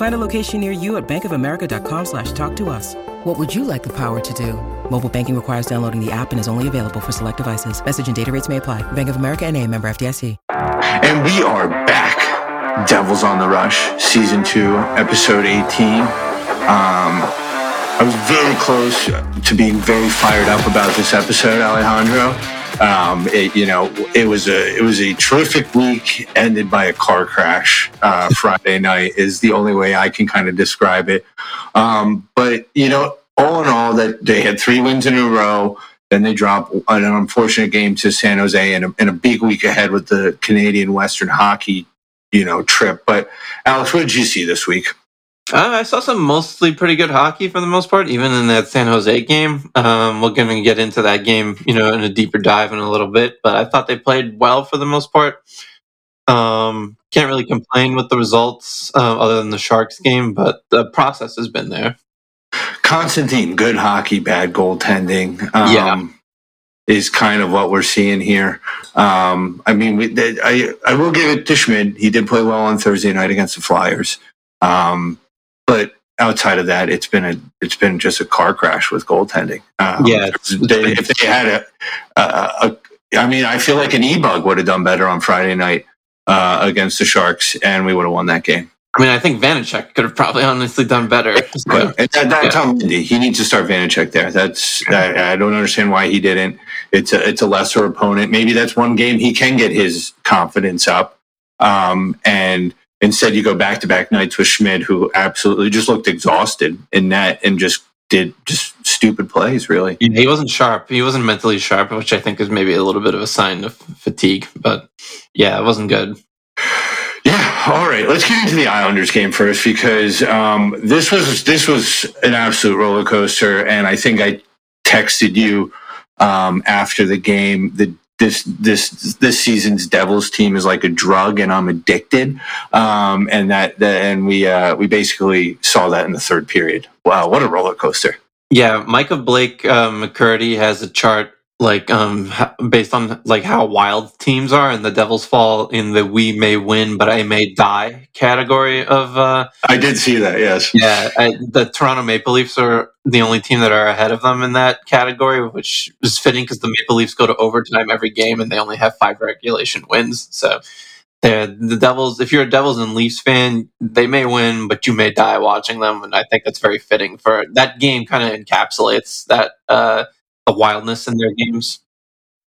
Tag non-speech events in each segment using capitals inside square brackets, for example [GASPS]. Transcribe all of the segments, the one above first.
Find a location near you at bankofamerica.com slash talk to us. What would you like the power to do? Mobile banking requires downloading the app and is only available for select devices. Message and data rates may apply. Bank of America and a member FDIC. And we are back. Devils on the Rush, season two, episode 18. Um, I was very close to being very fired up about this episode, Alejandro. Um, it, you know, it was a it was a terrific week, ended by a car crash. Uh, [LAUGHS] Friday night is the only way I can kind of describe it. Um, but you know, all in all, that they had three wins in a row. Then they drop an unfortunate game to San Jose and a, and a big week ahead with the Canadian Western Hockey, you know, trip. But Alex, what did you see this week? Uh, I saw some mostly pretty good hockey for the most part, even in that San Jose game. Um, we're going to get into that game, you know, in a deeper dive in a little bit, but I thought they played well for the most part. Um, can't really complain with the results uh, other than the Sharks game, but the process has been there. Constantine, good hockey, bad goaltending. Um, Yeah. Is kind of what we're seeing here. Um, I mean, we, they, I I will give it to Schmid. He did play well on Thursday night against the Flyers, um, but outside of that, it's been a it's been just a car crash with goaltending. Um, Yeah, it's- it's they, if they had a, a, a, I mean, I feel like an e bug would have done better on Friday night uh, against the Sharks, and we would have won that game. I mean, I think Vanecek could have probably honestly done better. [LAUGHS] So. And that, that's Yeah. he needs to start Vanecek there. That's I, I don't understand why he didn't. It's a it's a lesser opponent. Maybe that's one game he can get his confidence up. Um, and instead, you go back to back nights with Schmid, who absolutely just looked exhausted in that and just did just stupid plays. Really, Yeah, he wasn't sharp. He wasn't mentally sharp, which I think is maybe a little bit of a sign of fatigue. But yeah, it wasn't good. Yeah. All right. Let's get into the Islanders game first because um, this was this was an absolute roller coaster, and I think I texted you um, after the game that this this this season's Devils team is like a drug, and I'm addicted. Um, and that, that and we uh, we basically saw that in the third period. Wow, what a roller coaster! Yeah, Micah Blake uh, McCurdy has a chart like um based on like how wild teams are, and the Devils fall in the "we may win, but I may die" category of. uh I did see that. Yes. Yeah, I, the Toronto Maple Leafs are the only team that are ahead of them in that category, which is fitting because the Maple Leafs go to overtime every game and they only have five regulation wins. So the Devils. If you're a Devils and Leafs fan, they may win, but you may die watching them, and I think that's very fitting for that game. Kind of encapsulates that uh, the wildness in their games.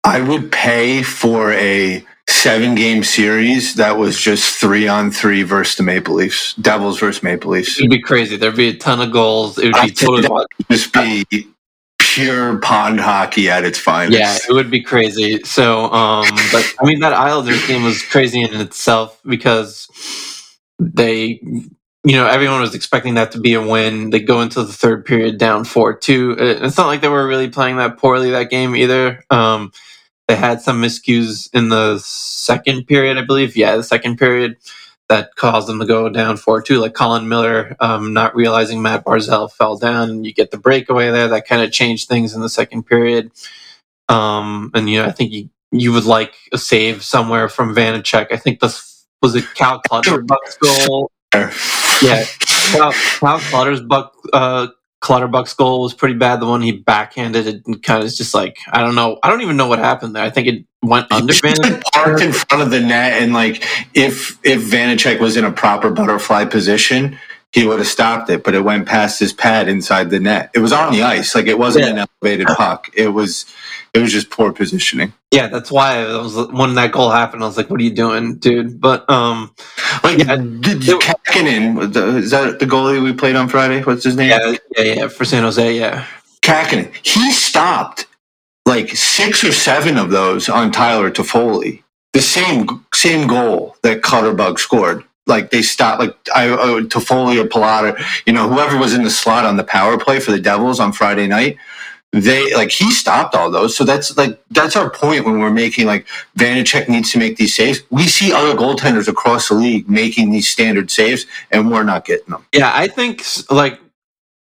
I would pay for a seven game series that was just three on three versus the Maple Leafs, Devils versus Maple Leafs. It would be crazy. There'd be a ton of goals. It would be totally. Just be pure pond hockey at its finest. Yeah, it would be crazy. So, um, but I mean, that Islanders game was crazy in itself because they, you know, everyone was expecting that to be a win. They go into the third period down four two. It's not like they were really playing that poorly that game either. Um, they had some miscues in the second period, I believe. Yeah, the second period that caused them to go down four two. Like Colin Miller, um, not realizing Matt Barzal fell down, you get the breakaway there. That kind of changed things in the second period. Um, and you know, I think you, you would like a save somewhere from Vanecek. I think this was a Cal Clutterbuck's goal. Yeah, Cal, Cal Clutterbuck, uh, Clutterbuck's goal was pretty bad. The one he backhanded it and kind of is just like I don't know. I don't even know what happened there. I think it went under Vanecek. parked in front of the net, and like if if Vanecek was in a proper butterfly position, he would have stopped it, but it went past his pad inside the net. It was on the ice, like it wasn't Yeah. an elevated puck. It was, it was just poor positioning. Yeah, that's why I was when that goal happened. I was like, "What are you doing, dude?" But um, Like, Yeah. Kahkonen, is that the goalie we played on Friday? What's his name? yeah, yeah, yeah, for San Jose, yeah, Kahkonen. He stopped like six or seven of those on Tyler Toffoli. The same same goal that Clutterbuck scored. Like they stopped. Like I uh, Toffoli or Pilata, you know, whoever was in the slot on the power play for the Devils on Friday night. They like he stopped all those. So that's like that's our point when we're making like Vanecek needs to make these saves. We see other goaltenders across the league making these standard saves, and we're not getting them. yeah. I think like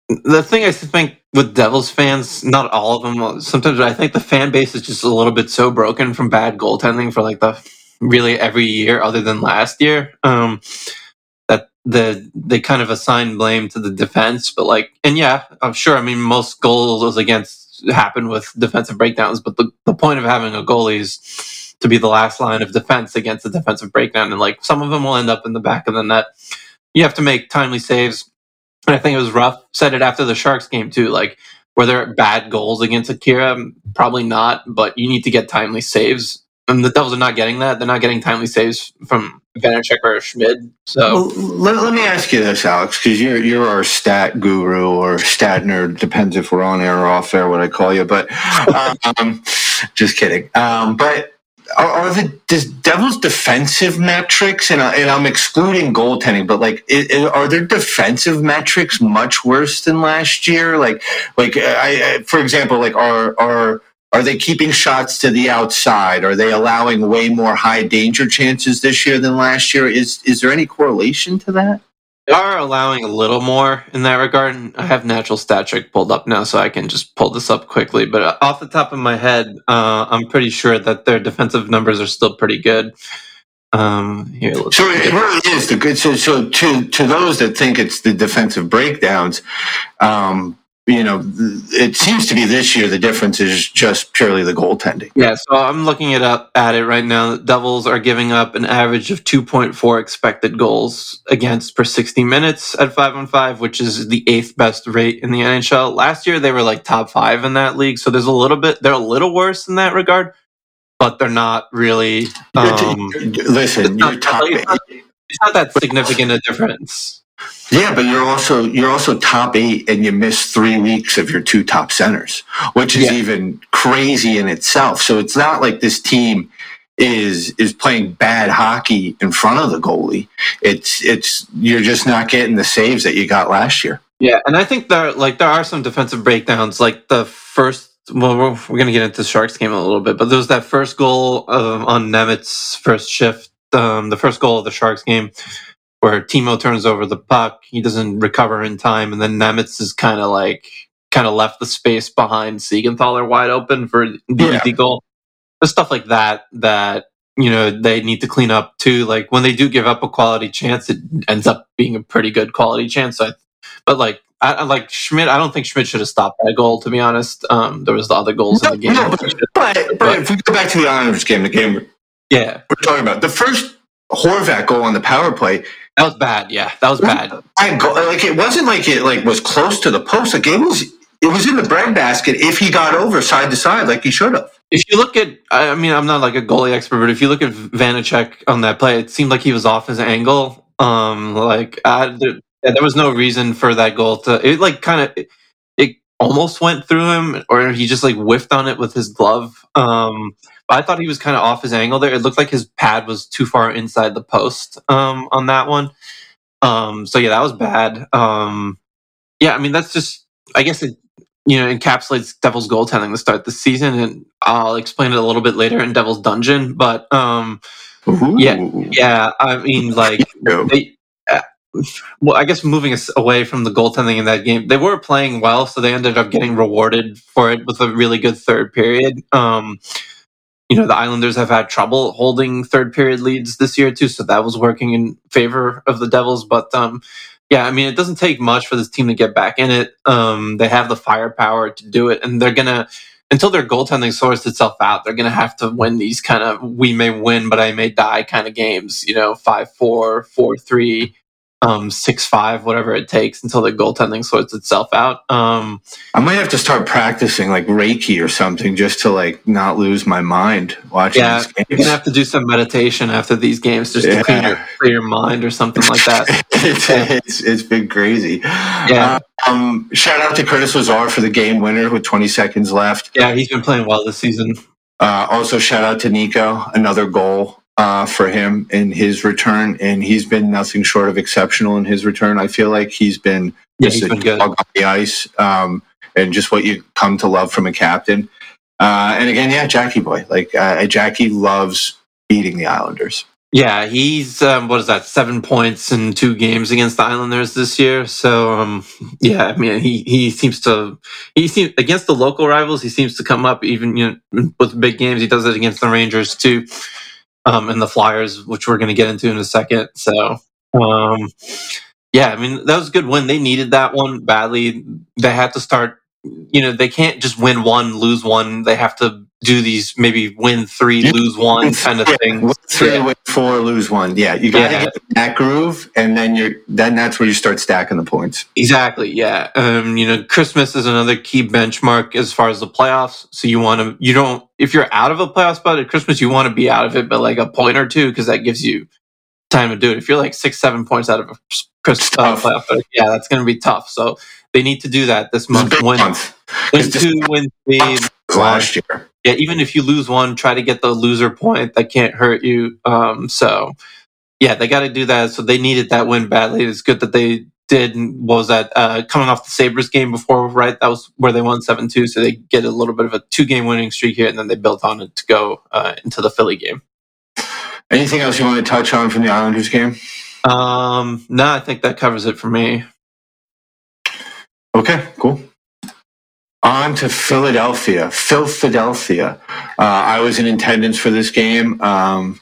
the thing I think with Devils fans, not all of them. Sometimes I think the fan base is just a little bit so broken from bad goaltending for like the really every year other than last year. Um, that the they kind of assign blame to the defense, but like, and yeah, I'm sure. I mean, most goals against happen with defensive breakdowns, but the, the point of having a goalie is to be the last line of defense against a defensive breakdown, and like some of them will end up in the back of the net. You have to make timely saves, and I think it was rough. Said it after the Sharks game too. Like, were there bad goals against Akira? Probably not, but you need to get timely saves. And the Devils are not getting that. They're not getting timely saves from Vanecek or Schmid. So Well, let, let me ask you this, Alex, because you're you're our stat guru or stat nerd. Depends if we're on air or off air, what I call you. But [LAUGHS] um, just kidding. Um, but are, are the does Devils defensive metrics, and, I, and I'm excluding goaltending, but like, i i are their defensive metrics much worse than last year? Like, like I, I for example, like are are are they keeping shots to the outside? Are they allowing way more high danger chances this year than last year? Is is there any correlation to that? they are allowing a little more in that regard. And I have natural stat trick pulled up now, so I can just pull this up quickly. But off the top of my head, uh, I'm pretty sure that their defensive numbers are still pretty good. Um, here, So it really is the good. So, so to to those that think it's the defensive breakdowns, um, you know, it seems to be this year the difference is just purely the goaltending. Yeah, so I'm looking it up at it right now. The Devils are giving up an average of 2.4 expected goals against per 60 minutes at 5 on 5, which is the eighth best rate in the NHL. Last year they were like top 5 in that league, so there's a little bit they're a little worse in that regard, but they're not really um Listen, you're [LAUGHS] it's top. not, it's not- it's not that significant a difference. Yeah, but you're also you're also top eight, and you miss three weeks of your two top centers, which is Yeah. even crazy in itself. So it's not like this team is is playing bad hockey in front of the goalie. It's it's you're just not getting the saves that you got last year. Yeah, and I think there like there are some defensive breakdowns. Like the first, well, we're, we're gonna get into the Sharks game a little bit, but there was that first goal um, on Nemec first shift, um, the first goal of the Sharks game, where Timo turns over the puck, he doesn't recover in time, and then Nemec is kind of like kind of left the space behind Siegenthaler wide open for the Yeah. easy goal. There's stuff like that that you know they need to clean up too. Like when they do give up a quality chance, it ends up being a pretty good quality chance. So I but like, I, like Schmid. I don't think Schmid should have stopped that goal. To be honest, um, there was the other goals in the game. No, but, but, but if we go back to the Islanders game, the game yeah, we're talking about, the first Horvat goal on the power play, that was bad. Yeah, that was bad. I go, like it wasn't like it like was close to the post. Like it was it was in the breadbasket if he got over side to side like he should have. If you look at, I mean, I'm not like a goalie expert, but if you look at Vanecek on that play, it seemed like he was off his angle. Um, like I, there, there was no reason for that goal to. It like kind of, it, it almost went through him, or he just like whiffed on it with his glove. Um, but I thought he was kind of off his angle there. It looked like his pad was too far inside the post. Um, on that one. Um, so yeah, that was bad. Um, yeah, I mean that's just, I guess it, you know, encapsulates Devil's goaltending to start the season, and I'll explain it a little bit later in Devil's Dungeon. But um, Yeah, yeah, I mean, [LAUGHS] like they. Uh, well, I guess moving us away from the goaltending in that game, they were playing well, so they ended up getting rewarded for it with a really good third period. Um, you know, the Islanders have had trouble holding third period leads this year too, so that was working in favor of the Devils. But um, yeah, I mean, it doesn't take much for this team to get back in it. Um, they have the firepower to do it, and they're gonna until their goaltending sorts itself out, they're gonna have to win these kind of we may win, but I may die kind of games. You know, five four, four three. Um, six five, whatever it takes until the goaltending sorts itself out. Um, I might have to start practicing like Reiki or something just to like not lose my mind watching yeah, these games. you're gonna have to do some meditation after these games just to clear, your, clear your mind or something like that. [LAUGHS] it's, it's, it's been crazy. Yeah. Um, shout out to Curtis Lazar for the game winner with 20 seconds left. yeah, he's been playing well this season. Uh, also, shout out to Nico, another goal uh, for him in his return, and he's been nothing short of exceptional in his return. I feel like he's been Yeah, just he's been good. on the ice, um, and just what you come to love from a captain. Uh, and again, yeah, Jackie boy, like uh, Jackie loves beating the Islanders. Yeah, he's um, what is that? Seven points in two games against the Islanders this year. So um, yeah, I mean he he seems to he seems against the local rivals. He seems to come up even you know with big games. He does it against the Rangers too, um, and the Flyers, which we're going to get into in a second. So um, yeah, I mean that was a good win. They needed that one badly. They had to start. You know, they can't just win one, lose one. They have to do these maybe win three, lose one kind of Yeah, thing. win three, Yeah. win four, lose one. Yeah, you got to Yeah. get that groove, and then you're then that's where you start stacking the points. Exactly. Yeah. Um, you know, Christmas is another key benchmark as far as the playoffs. So you want to, you don't, if you're out of a playoff spot at Christmas, you want to be out of it, but like a point or two, because that gives you time to do it. If you're like six, seven points out of a Christmas uh, playoff, but yeah, that's going to be tough. So they need to do that this It was a month. Win, month. win two, win three. Last year. Yeah, even if you lose one, try to get the loser point. That can't hurt you. Um, so yeah, they got to do that. So they needed that win badly. It's good that they did. What was that? Uh, coming off the Sabres game before, right? That was where they won seven two. So they get a little bit of a two game winning streak here, and then they built on it to go uh, into the Philly game. Anything else you want to touch on from the Islanders game? Um, no, I think that covers it for me. Okay, cool. On to Philadelphia. Philadelphia. Uh, I was in attendance for this game. Um,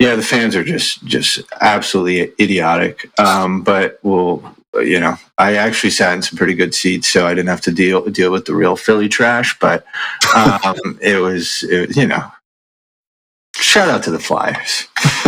yeah, the fans are just just absolutely idiotic. Um, but well, you know, I actually sat in some pretty good seats, so I didn't have to deal deal with the real Philly trash. But um, [LAUGHS] it was, it, you know, shout out to the Flyers. [LAUGHS]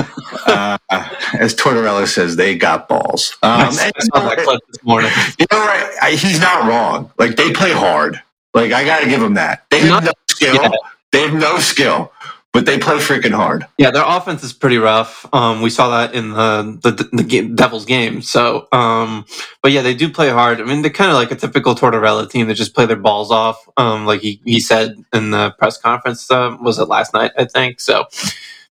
uh, as Tortorella says, they got balls. Um, I saw that clip this morning. you know what? I, he's not wrong. Like they play hard. Like I got to give them that. They have Not- no skill. yeah. They have no skill, but they play freaking hard. Yeah, their offense is pretty rough. Um, we saw that in the the, the game, Devils game. So, um, but yeah, they do play hard. I mean, they're kind of like a typical Tortorella team that just play their balls off. Um, like he, he said in the press conference, uh, was it last night? I think so.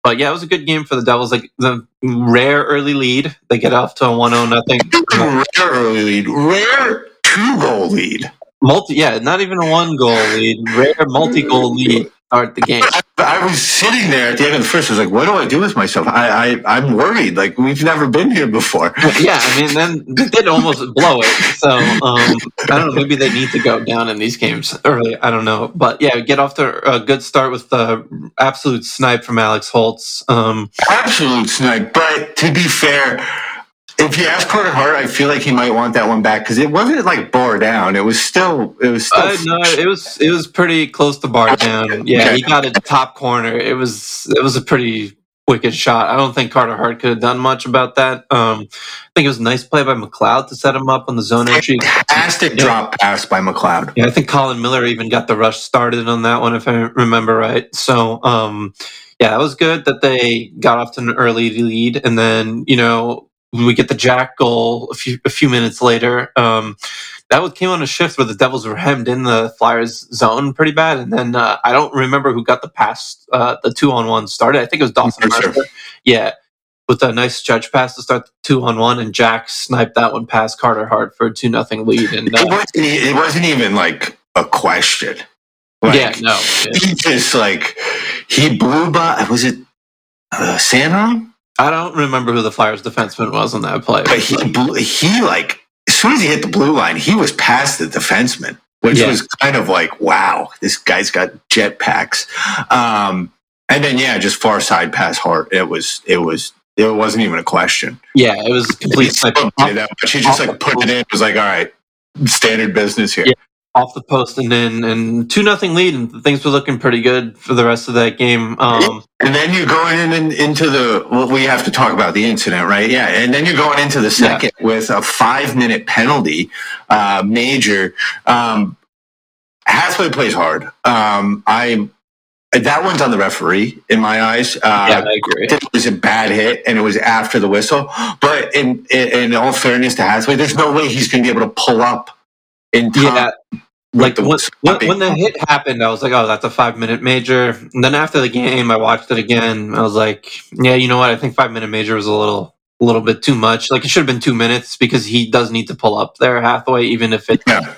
But yeah, it was a good game for the Devils. Like the rare early lead, they get off to a 1-0 nothing. Rare early lead. Rare two goal lead. Multi, yeah, not even a one goal lead. Rare multi goal lead start the game. I, I was sitting there at the end of the first. I was like, "What do I do with myself?" I, I I'm worried. Like we've never been here before. [LAUGHS] yeah, I mean, then they did almost blow it. So um, I don't know. Maybe they need to go down in these games early. I don't know, but yeah, get off to a good start with the absolute snipe from Alex Holtz. Um, Absolute snipe. But to be fair, if you ask Carter Hart, I feel like he might want that one back because it wasn't like bore down. It was still. It was still. uh, no, it was it was pretty close to bar down. Yeah, he got it top corner. It was it was a pretty wicked shot. I don't think Carter Hart could have done much about that. Um, I think it was a nice play by McLeod to set him up on the zone entry. fantastic Yeah. drop pass by McLeod. Yeah, I think Colin Miller even got the rush started on that one, if I remember right. So, um, yeah, it was good that they got off to an early lead, and then you know when we get the Jack goal a few a few minutes later. Um, that was, came on a shift where the Devils were hemmed in the Flyers zone pretty bad, and then uh, I don't remember who got the pass, uh, the two on one started. I think it was Dawson Mercer. Mercer. Yeah, with a nice judge pass to start the two on one, and Jack sniped that one past Carter Hart for a two nothing lead. And It uh, wasn't, e- it wasn't even like a question. Like, yeah, no, yeah. He just like he blew by. Was it uh? I don't remember who the Flyers defenseman was on that play. But he blew, he like as soon as he hit the blue line, he was past the defenseman, which Yeah. was kind of like wow, this guy's got jet packs. Um, and then yeah, just far side pass Hart. It was it was it wasn't even a question. yeah, it was He complete snipe. didn't say that much. He just like put it in. Was like all right, standard business here. Yeah. Off the post and in, and two nothing lead, and things were looking pretty good for the rest of that game. Um, and then you're going in, in, into the well, we have to talk about the incident, right? Yeah, and then you're going into the second yeah. with a five minute penalty, uh, major. Um, Hathaway plays hard. Um, I that one's on the referee in my eyes. Uh, yeah, I agree. It was a bad hit, and it was after the whistle. But in in, in all fairness to Hathaway, there's no way he's going to be able to pull up in time. Yeah. Like the, when, when, the hit happened, I was like, "Oh, that's a five minute major." And then after the game, I watched it again. I was like, "Yeah, you know what? I think five minute major was a little, a little bit too much. Like it should have been two minutes because he does need to pull up there halfway, even if it yeah.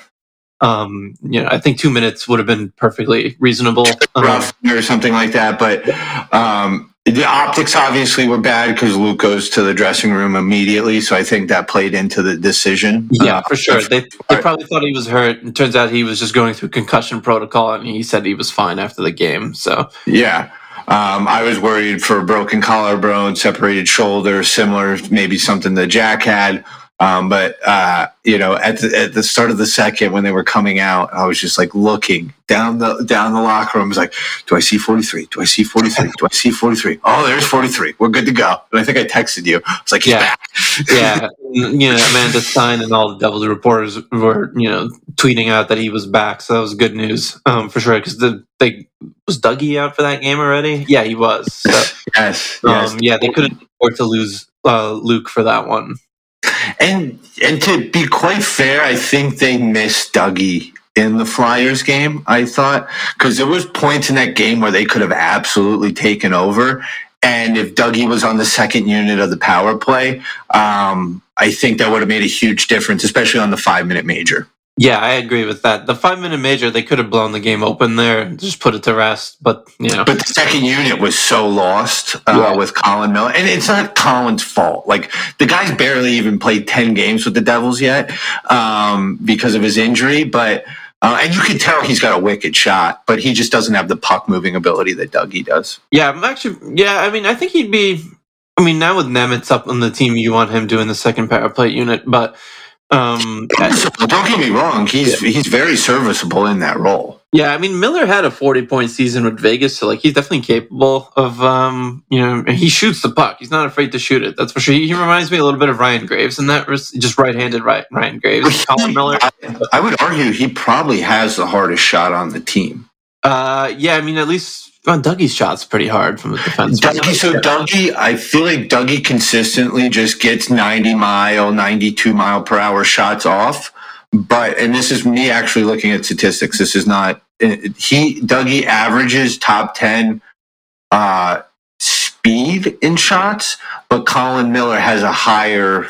Um, you know, I think two minutes would have been perfectly reasonable, rough um, or something like that. But um, the optics obviously were bad because Luke goes to the dressing room immediately, so I think that played into the decision. Yeah, uh, for sure. They they probably thought he was hurt. It turns out he was just going through concussion protocol, and he said he was fine after the game. So yeah. Um, I was worried for a broken collarbone, separated shoulder, similar, maybe something that Jack had. Um, but uh, you know, at the, at the start of the second, when they were coming out, I was just like looking down the down the locker room. I was like, "Do I see 43? Do I see 43? Do I see 43? Oh, there's 43. We're good to go." And I think I texted you. I was like, "He's yeah. back." yeah, you know, Amanda Stein and all the Devils reporters were you know tweeting out that he was back, so that was good news um, for sure. Because the they was Dougie out for that game already? Yeah, he was. So, yes, um, yes. Yeah, they couldn't afford to lose uh, Luke for that one. And and to be quite fair, I think they missed Dougie in the Flyers game. I thought because there was points in that game where they could have absolutely taken over. And if Dougie was on the second unit of the power play, um, I think that would have made a huge difference, especially on the five minute major. Yeah, I agree with that. The five minute major, they could have blown the game open there, just put it to rest. But you know, but the second unit was so lost uh, yeah. with Colin Miller, and it's not Colin's fault. Like the guy's barely even played ten games with the Devils yet um, because of his injury. But uh, and you can tell he's got a wicked shot, but he just doesn't have the puck moving ability that Dougie does. Yeah, I'm actually. Yeah, I mean, I think he'd be. I mean, now with Nemec up on the team, you want him doing the second power play unit, but um, don't get me wrong; he's yeah. he's very serviceable in that role. Yeah, I mean Miller had a forty point season with Vegas, so like he's definitely capable of um, you know, he shoots the puck. He's not afraid to shoot it. That's for sure. He, he reminds me a little bit of Ryan Graves, and that was just right handed Ryan Graves. Colin Miller. I, I would argue he probably has the hardest shot on the team. Uh, yeah, I mean at least well, Dougie's shot's pretty hard from the defense. Dougie, so Dougie, I feel like Dougie consistently just gets 90 mile, 92 mile per hour shots off. But, and this is me actually looking at statistics. This is not, he, Dougie averages top 10 uh, speed in shots, but Colin Miller has a higher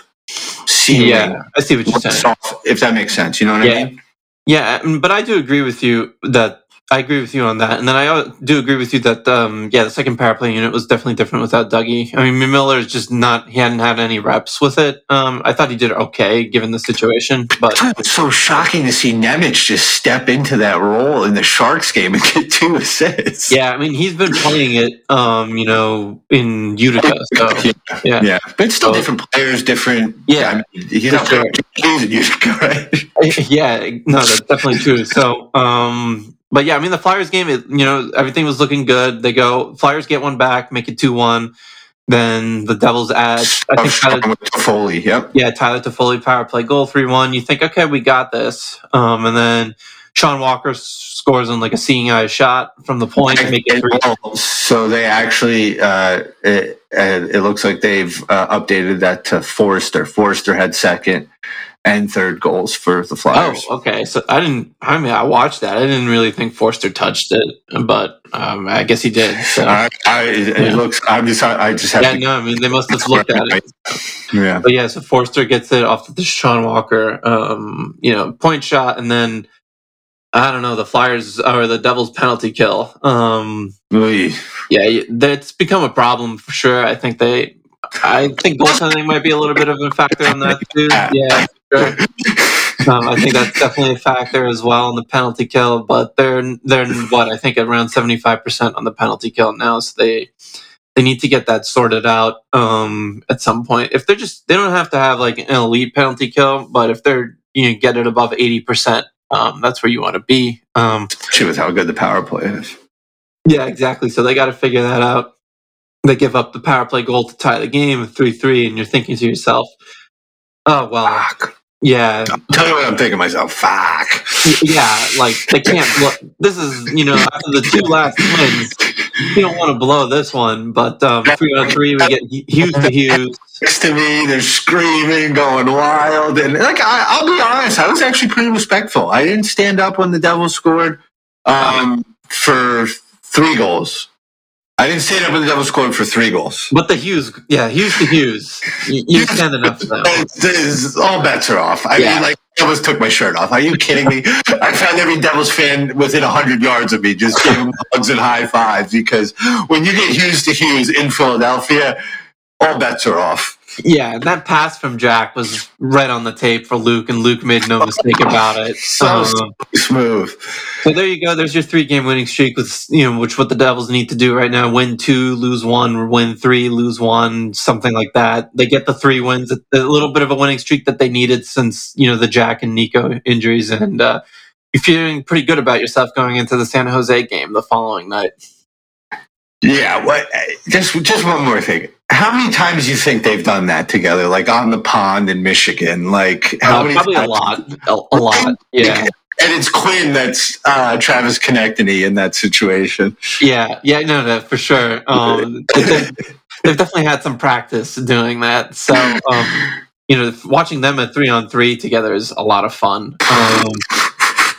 ceiling. Yeah, I see what you're saying. If that makes sense. You know what yeah. I mean? Yeah, but I do agree with you that I agree with you on that, and then I do agree with you that um, yeah, the second power play unit was definitely different without Dougie. I mean, Miller is just not; he hadn't had any reps with it. Um, I thought he did okay given the situation, but [LAUGHS] it's so shocking to see Nemec just step into that role in the Sharks game and [LAUGHS] get two assists. Yeah, I mean, he's been playing it, um, you know, in Utica. [LAUGHS] So yeah, yeah, but it's still so, different players, different. Yeah, I mean, he's not sure. in Utica, right? yeah, no, that's definitely true. So. Um, but yeah, I mean the Flyers game, it, you know, everything was looking good. They go Flyers get one back, make it two one. Then the Devils add, I think Tyler Toffoli, yep, yeah, Tyler Toffoli power play goal three one. You think, okay, we got this, um, and then Sean Walker scores on like a seeing eye shot from the point, make it three. So they actually, uh, it, it, looks like they've uh, updated that to Foerster. Foerster had second and third goals for the Flyers. Oh, okay. So I didn't. I mean, I watched that. I didn't really think Foerster touched it, but um, I guess he did. So. I, I, it yeah. looks. I'm just. I just have. Yeah, no. I mean, they must have looked at it. Yeah. But yeah, so Foerster gets it off the Sean Walker, um, you know, point shot, and then I don't know the Flyers or the Devils penalty kill. Um, Oy. yeah, it's become a problem for sure. I think they. I think goaltending might be a little bit of a factor on that too. [LAUGHS] Yeah. Um, I think that's definitely a factor as well in the penalty kill. But they're they're what I think around seventy five percent on the penalty kill now, so they they need to get that sorted out um, at some point. If they're just they don't have to have like an elite penalty kill, but if they're you know get it above eighty percent Um, that's where you want to be. Um, Especially with how good the power play is. yeah, exactly. So they got to figure that out. They give up the power play goal to tie the game, three three, and you're thinking to yourself, "Oh well, Fuck. Yeah, Tell you what I'm thinking myself. Fuck. yeah." Like they can't. Blow- this is you know after the two last wins, you don't want to blow this one. But um, three on three, we get Hughes to Hughes. Next to me, they're screaming, going wild, and like I, I'll be honest, I was actually pretty respectful. I didn't stand up when the Devils scored um, for three goals. I didn't stand up when the Devils scored for three goals. But the Hughes, yeah, Hughes to Hughes. You, you stand enough for. It's- it's- all bets are off. I Yeah. mean, like, I almost took my shirt off. Are you kidding me? I found every Devils fan within 100 yards of me, just giving hugs and high fives because when you get Hughes to Hughes in Philadelphia, all bets are off. Yeah, and that pass from Jack was right on the tape for Luke, and Luke made no mistake about it. So Um, smooth. so there you go. There's your three game winning streak, with you know, which what the Devils need to do right now: win two, lose one, win three, lose one, something like that. They get the three wins, a a little bit of a winning streak that they needed since you know the Jack and Nico injuries, and uh, you're feeling pretty good about yourself going into the San Jose game the following night. Yeah, what? Just just one more thing. How many times do you think they've done that together, like on the pond in Michigan? Like how Uh, many? probably a lot, a, a lot. Yeah. And it's Quinn that's uh, Travis Konecny in that situation. Yeah, yeah, no, no, for sure. Um, they've, they've definitely had some practice doing that. So, um, you know, watching them at three on three together is a lot of fun. Um,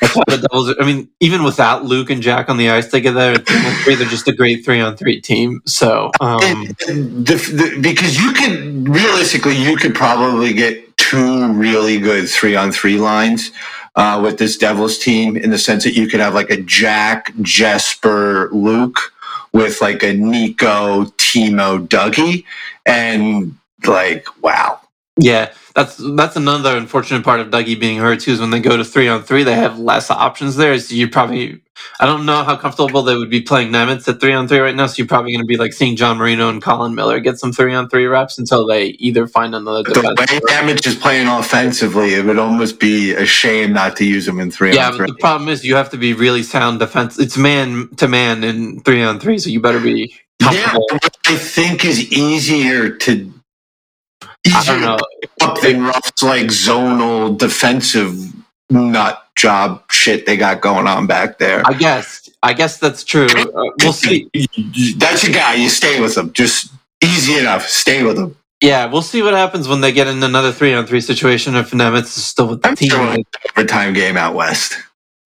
[LAUGHS] the Devils. I mean, even without Luke and Jack on the ice together, three they're just a great three on three team. So, um, And the, the, because you could realistically, you could probably get two really good three on three lines uh, with this Devils team in the sense that you could have like a Jack, Jesper, Luke with like a Nico, Timo, Dougie, and like wow. yeah, that's that's another unfortunate part of Dougie being hurt too. Is when they go to three on three, they have less options there. So you probably, I don't know how comfortable they would be playing Nemec at three on three right now. So you're probably going to be like seeing John Marino and Colin Miller get some three on three reps until they either find another The way. Damage is playing offensively, it would almost be a shame not to use him in three Yeah, on but three. the problem is you have to be really sound defense. It's man to man in three on three, so you better be Yeah, what I think is easier to. I don't know. than Ruff's like zonal defensive nut job shit they got going on back there. I guess. I guess that's true. Uh, we'll see. That's your guy. You stay with him. Just easy enough. Stay with him. Yeah, we'll see what happens when they get in another three on three situation if Nemec is still with the I'm team. sure overtime game out west.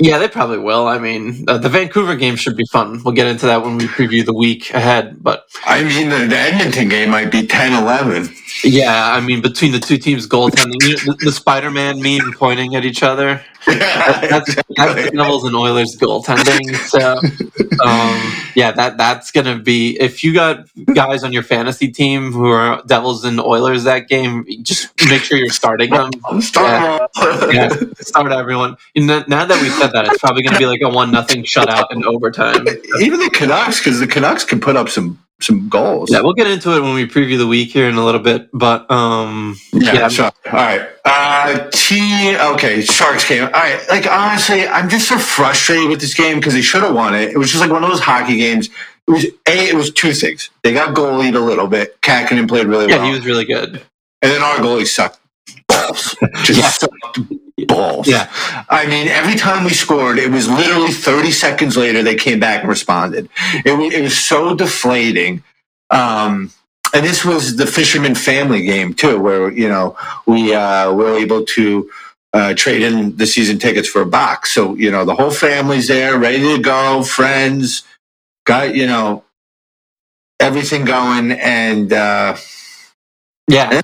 Yeah, they probably will. I mean, uh, the Vancouver game should be fun. We'll get into that when we preview the week ahead. But I mean, the, the Edmonton game might be 10-11. yeah, I mean, between the two teams' goaltending, you know, the, the Spider Man meme pointing at each other, [LAUGHS] that's, that's the Devils and Oilers goaltending. So, um, yeah, that that's gonna be if you got guys on your fantasy team who are Devils and Oilers that game, just make sure you're starting them. Yeah, off. start everyone. Know, now that we [LAUGHS] said that, it's probably gonna be like a one nothing shutout in overtime. Even the Canucks, because the Canucks can put up some some goals. Yeah, we'll get into it when we preview the week here in a little bit. But um, Yeah, Yeah. sure. All right. Uh, T. Okay, Sharks game. All right. Like honestly, I'm just so frustrated with this game because they should have won it. It was just like one of those hockey games. It was a. It was two things. They got goalied a little bit. Kahkonen played really yeah, well, Yeah, he was really good. and then our goalie sucked balls. [LAUGHS] Just Yeah. sucked balls. Yeah. I mean, every time we scored, it was literally 30 seconds later they came back and responded. It was, it was so deflating. Um, and this was the Fisherman family game too, where you know we uh, were able to uh, trade in the season tickets for a box. So you know the whole family's there, ready to go, friends, got you know everything going, and uh, Yeah,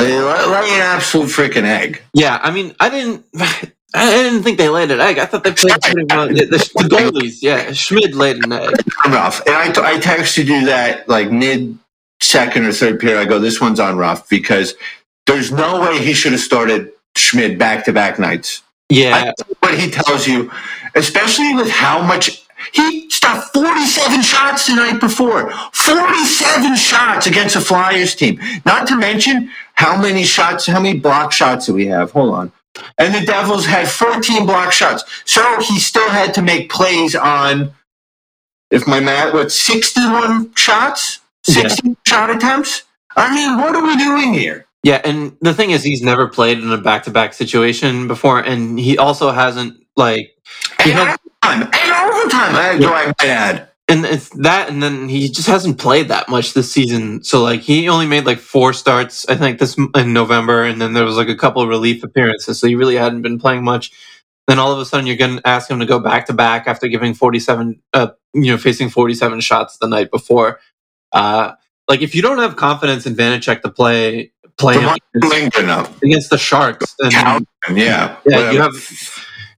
like an absolute freaking egg. yeah. I mean, I didn't. [SIGHS] I didn't think they laid an egg. I thought they played pretty well. The, the, goalies, yeah. Schmid laid an egg. Ruff. And I, I texted you that like mid second or third period. I go, this one's on rough because there's no way he should have started Schmid back to back nights. Yeah, what he tells you, especially with how much he stopped 47 shots the night before. 47 shots against a Flyers team. Not to mention how many shots, how many block shots do we have? Hold on. and the Devils had 14 block shots. So he still had to make plays on, if my math, what, 61 shots? 60 yeah. shot attempts? I mean, what are we doing here? Yeah, and the thing is, he's never played in a back-to-back situation before, and he also hasn't like. He and has, overtime, and Do I add? and it's that and then he just hasn't played that much this season. So like he only made like four starts i think this in november and then there was like a couple relief appearances so he really hadn't been playing much. Then all of a sudden you're going to ask him to go back to back after giving 47 uh, you know facing 47 shots the night before. Uh like if you don't have confidence in Vanecek to play play against, against, the Sharks, yeah, yeah, you have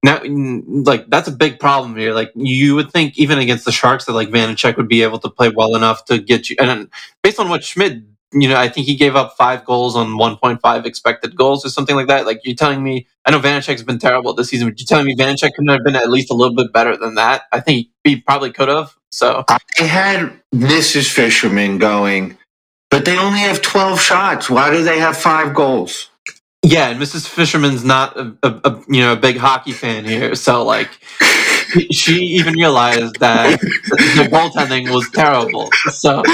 now, like that's a big problem here. Like you would think, even against the Sharks, that like Vanecek would be able to play well enough to get you. And based on what Schmid, you know, I think he gave up five goals on 1.5 expected goals or something like that. Like you're telling me, I know Vanecek's been terrible this season, but you're telling me Vanecek couldn't have been at least a little bit better than that. I think he probably could have. So I had Mrs. Fisherman going, but they only have 12 shots. Why do they have five goals? Yeah, and Mrs. Fisherman's not a, a, a, you know a big hockey fan here, so like she even realized that the goaltending was terrible. So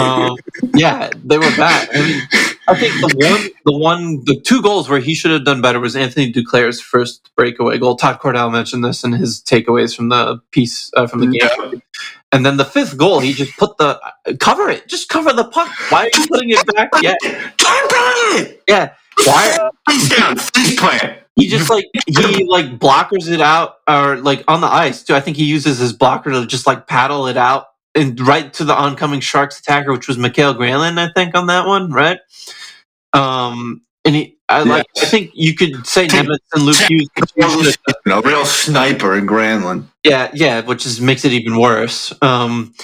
um, yeah, they were bad. I mean, I think the one, the one, the two goals where he should have done better was Anthony Duclair's first breakaway goal. Todd Cordell mentioned this in his takeaways from the piece uh, from the game. Yeah. And then the fifth goal, he just put the cover it, just cover the puck. Why are you putting it back? Yeah, yeah. Why? Face down, face plant. He just like he like blockers it out or like on the ice too. I think he uses his blocker to just like paddle it out and right to the oncoming Sharks attacker, which was Mikael Granlund, I think, on that one, right? Um, and he, I like. I think you could say Nemec and Luke Hughes. [LAUGHS] A real sniper in Granlund. Yeah, yeah, which is makes it even worse. Um,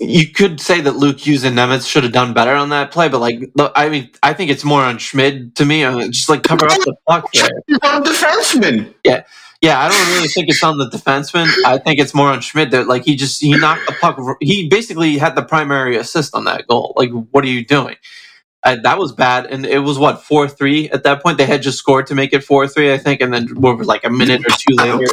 you could say that Luke Hughes and Nemec should have done better on that play, but like, I mean, I think it's more on Schmid to me. Uh, just like cover up the puck there. on defenseman. Yeah, yeah. I don't really think it's on the defenseman. I think it's more on Schmid. That like he just he knocked the puck. He basically had the primary assist on that goal. Like, what are you doing? Uh, that was bad, and it was what four three at that point. They had just scored to make it four three, I think, and then what like a minute or two later,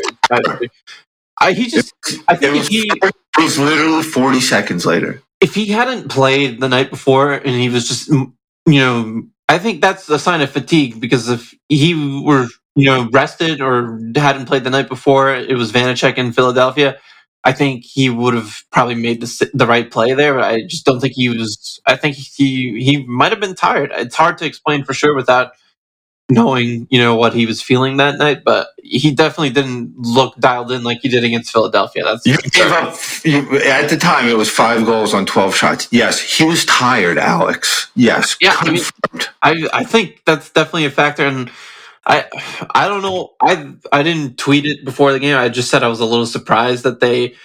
I, he just, I think it was, he, it was literally 40 seconds later. If he hadn't played the night before and he was just, you know, I think that's a sign of fatigue because if he were, you know, rested or hadn't played the night before, it was Vanecek in Philadelphia. I think he would have probably made the the right play there. But I just don't think he was. I think he he might have been tired. It's hard to explain for sure without knowing you know what he was feeling that night, but he definitely didn't look dialed in like he did against Philadelphia. That's you gave up you, at the time. It was five goals on twelve shots. Yes, he was tired, Alex. Yes, yeah. I, mean, I I think that's definitely a factor, and I I don't know. I I didn't tweet it before the game. I just said I was a little surprised that they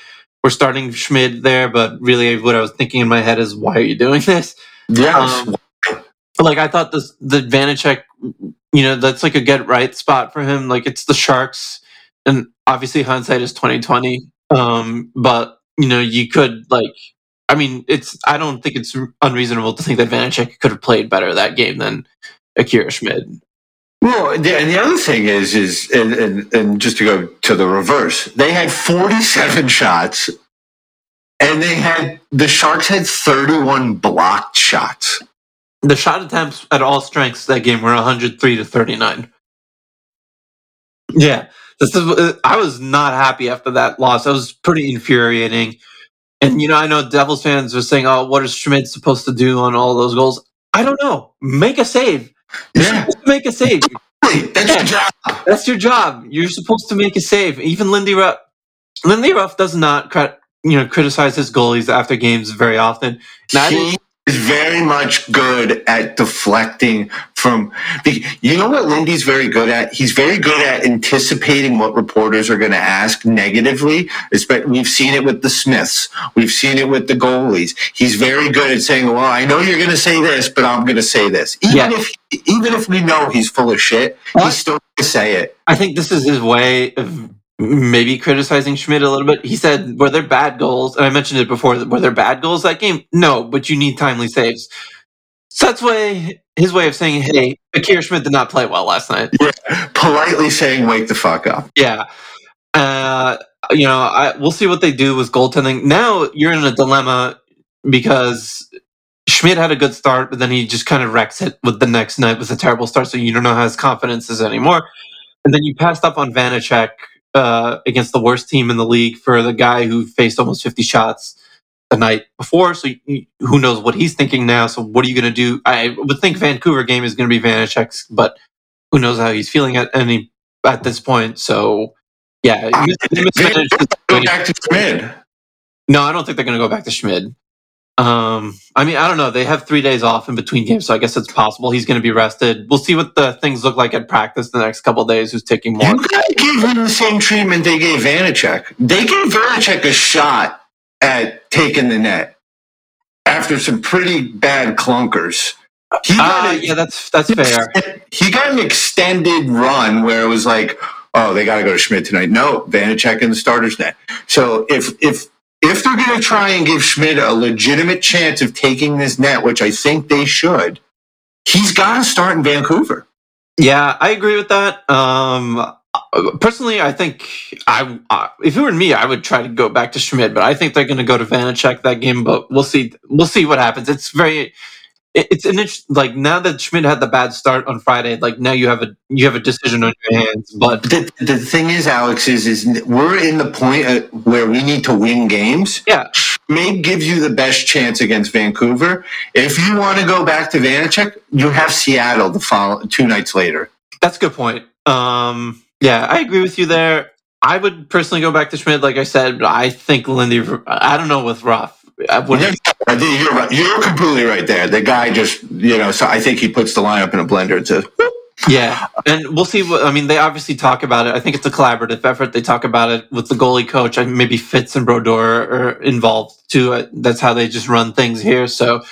were starting Schmid there, but really what I was thinking in my head is, why are you doing this? Yes. Um, like I thought this the Vanecek you know that's like a get right spot for him. Like it's the Sharks, and obviously hindsight is twenty twenty. Um, but you know you could like, I mean, it's I don't think it's unreasonable to think that Vanecek could have played better that game than Akira Schmid. Well, the, and the other thing is, is and, and, and just to go to the reverse, they had 47 shots, and they had the Sharks had 31 blocked shots. The shot attempts at all strengths that game were 103 to 39. Yeah, this is, I was not happy after that loss. That was pretty infuriating. And you know, I know Devils fans are saying, "Oh, what is Schmid supposed to do on all those goals?" I don't know. Make a save. yeah. make a save. That's yeah. your job. That's your job. You're supposed to make a save. Even Lindy Ruff, Lindy Ruff does not, you know, criticize his goalies after games very often. He is very much good at deflecting from you know what lindy's very good at? He's very good at anticipating what reporters are going to ask negatively we've seen it with the smiths. We've seen it with the goalies. He's very good at saying well i know you're going to say this but i'm going to say this. Even yeah. if even if we know he's full of shit he's still going to say it. I think this is his way of maybe criticizing Schmid a little bit. He said, "Were there bad goals?" And I mentioned it before. Were there bad goals that game? No, but you need timely saves. So that's way his way of saying, "Hey, Akira Schmid did not play well last night." Yeah, politely saying, "Wake the fuck up." Yeah, uh, you know, I, we'll see what they do with goaltending. Now you're in a dilemma because Schmid had a good start, but then he just kind of wrecks it with the next night with a terrible start. So you don't know how his confidence is anymore. And then you passed up on Vanecek uh, against the worst team in the league for the guy who faced almost 50 shots the night before. So you, who knows what he's thinking now? So what are you going to do? I would think Vancouver game is going to be Vanecek's, but who knows how he's feeling at any at this point? So yeah, go back to Schmid. No, I don't think they're going to go back to Schmid. Um, I mean, I don't know. They have three days off in between games, so I guess it's possible he's going to be rested. We'll see what the things look like at practice the next couple days. Who's taking more? You gotta give him the same treatment they gave Vanecek. They gave Vanecek a shot at taking the net after some pretty bad clunkers. He got uh, a, yeah, that's that's fair. He got an extended run where it was like, oh, they got to go to Schmid tonight. No, Vanecek in the starters net. So if if if they're going to try and give Schmid a legitimate chance of taking this net, which I think they should, he's got to start in Vancouver. Yeah, I agree with that. Um, personally, I think I, uh, if it were me, I would try to go back to Schmid, but I think they're going to go to Vanecek that game. But we'll see. We'll see what happens. It's very it's an interesting like now that Schmid had the bad start on Friday, like now you have a you have a decision on your hands. But the, the thing is, Alex, is is we're in the point where we need to win games. Yeah, Schmid gives you the best chance against Vancouver. If you want to go back to Vanecek, you have Seattle the follow two nights later. That's a good point. Um, yeah, I agree with you there. I would personally go back to Schmid, like I said, but I think Lindy. I don't know with Ruff you're, you're completely right there. The guy just, you know, so I think he puts the lineup in a blender to. Yeah, and we'll see. What I mean, they obviously talk about it. I think it's a collaborative effort. They talk about it with the goalie coach. I maybe Fitz and Brodeur are involved too. Uh, that's how they just run things here. So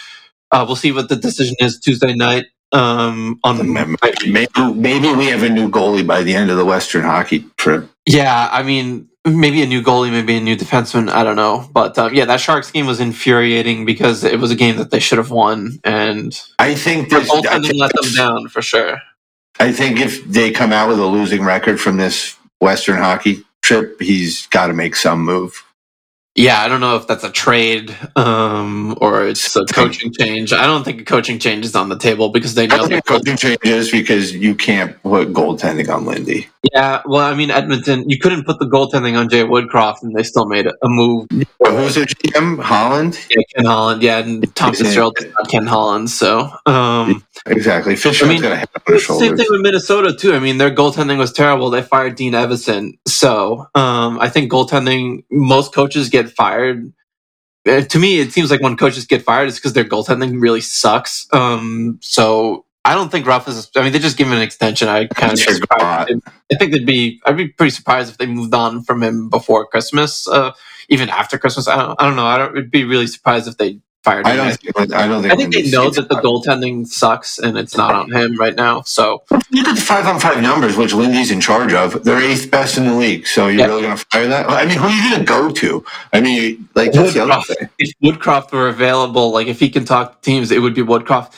uh, we'll see what the decision is Tuesday night. Um, on maybe, maybe we have a new goalie by the end of the Western Hockey trip. Yeah, I mean, maybe a new goalie, maybe a new defenseman. I don't know, but um, yeah, that Sharks game was infuriating because it was a game that they should have won, and I think this I think let them down for sure. I think if they come out with a losing record from this Western Hockey trip, he's got to make some move. Yeah, I don't know if that's a trade um, or it's a coaching change. I don't think a coaching change is on the table because they know the coaching changes because you can't put goaltending on Lindy. Yeah, well, I mean Edmonton, you couldn't put the goaltending on Jay Woodcroft, and they still made a move. Well, who's their GM? Holland. Yeah, Ken Holland. Yeah, and Tom Fitzgerald is not Ken Holland. So um, exactly, Fitzgerald's I mean, got a head on his Same thing with Minnesota too. I mean, their goaltending was terrible. They fired Dean Evason. So um, I think goaltending. Most coaches get fired. Uh, to me, it seems like when coaches get fired, it's because their goaltending really sucks. Um, so I don't think Ruff is. I mean, they just give him an extension. I kind of. I think they'd be. I'd be pretty surprised if they moved on from him before Christmas, uh, even after Christmas. I don't. I don't know. I don't. Would be really surprised if they fired. I don't. Think, I don't think. I think they know that the goaltending sucks and it's not on him right now. So look at the five on five numbers, which Lindy's in charge of. They're eighth best in the league. So you're really going to fire that? I mean, who are you going to go to? I mean, like that's the other thing. If Woodcroft were available, like if he can talk to teams, it would be Woodcroft.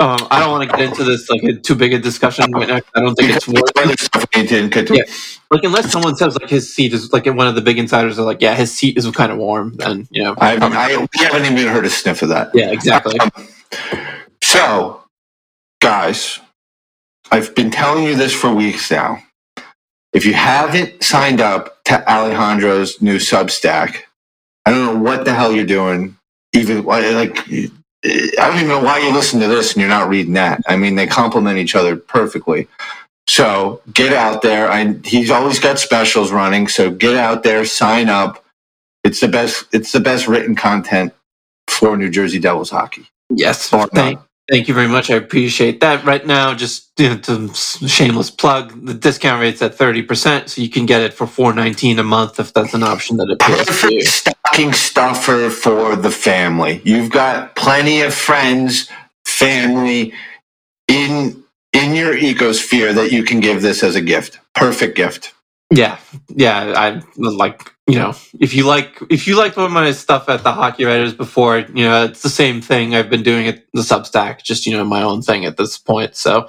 Um, I don't want to get into this like a, too big a discussion right now. I don't think it's [LAUGHS] worth it. Yeah. Like unless someone says like his seat is like one of the big insiders are like, yeah, his seat is kind of warm. Then you know, I, I, we haven't even heard a sniff of that. Yeah, exactly. Um, so, guys, I've been telling you this for weeks now. If you haven't signed up to Alejandro's new Substack, I don't know what the hell you're doing. Even like I don't even know why you listen to this and you're not reading that. I mean, they complement each other perfectly. So get out there. I, he's always got specials running. So get out there, sign up. It's the best. It's the best written content for New Jersey Devils hockey. Yes, thank, thank you very much. I appreciate that. Right now, just you know, to shameless plug, the discount rate's at thirty percent, so you can get it for four nineteen a month if that's an option that appeals to you stocking stuffer for the family. You've got plenty of friends, family in in your ecosphere that you can give this as a gift. Perfect gift. Yeah, yeah. I like you know if you like if you liked one of my stuff at the Hockey Writers before, you know it's the same thing I've been doing at the Substack, just you know my own thing at this point. So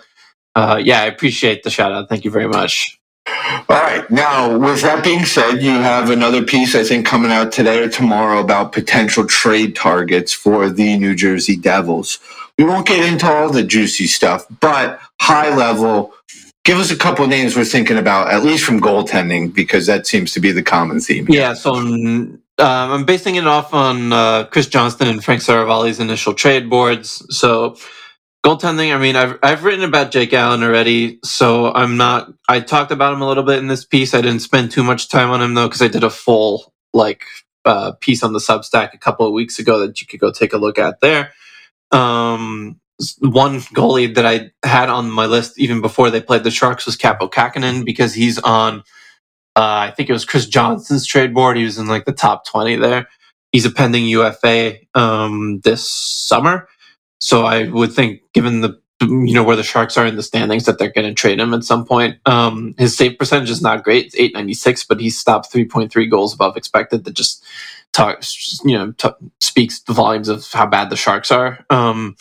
uh, yeah, I appreciate the shout out. Thank you very much. All right. Now, with that being said, you have another piece, I think, coming out today or tomorrow about potential trade targets for the New Jersey Devils. We won't get into all the juicy stuff, but high level, give us a couple names we're thinking about, at least from goaltending, because that seems to be the common theme. Here. Yeah. So um, I'm basing it off on uh, Chris Johnston and Frank Seravalli's initial trade boards. So Goaltending, I mean, I've I've written about Jake Allen already, so I'm not. I talked about him a little bit in this piece. I didn't spend too much time on him though, because I did a full like uh, piece on the Substack a couple of weeks ago that you could go take a look at there. Um, one goalie that I had on my list even before they played the Sharks was Kaapo Kähkönen because he's on. Uh, I think it was Chris Johnston's trade board. He was in like the top twenty there. He's a pending UFA um, this summer. So I would think, given the you know where the Sharks are in the standings, that they're going to trade him at some point. Um, his save percentage is not great; it's eight ninety six, but he stopped three point three goals above expected. That just talks, you know, t- speaks the volumes of how bad the Sharks are. Um,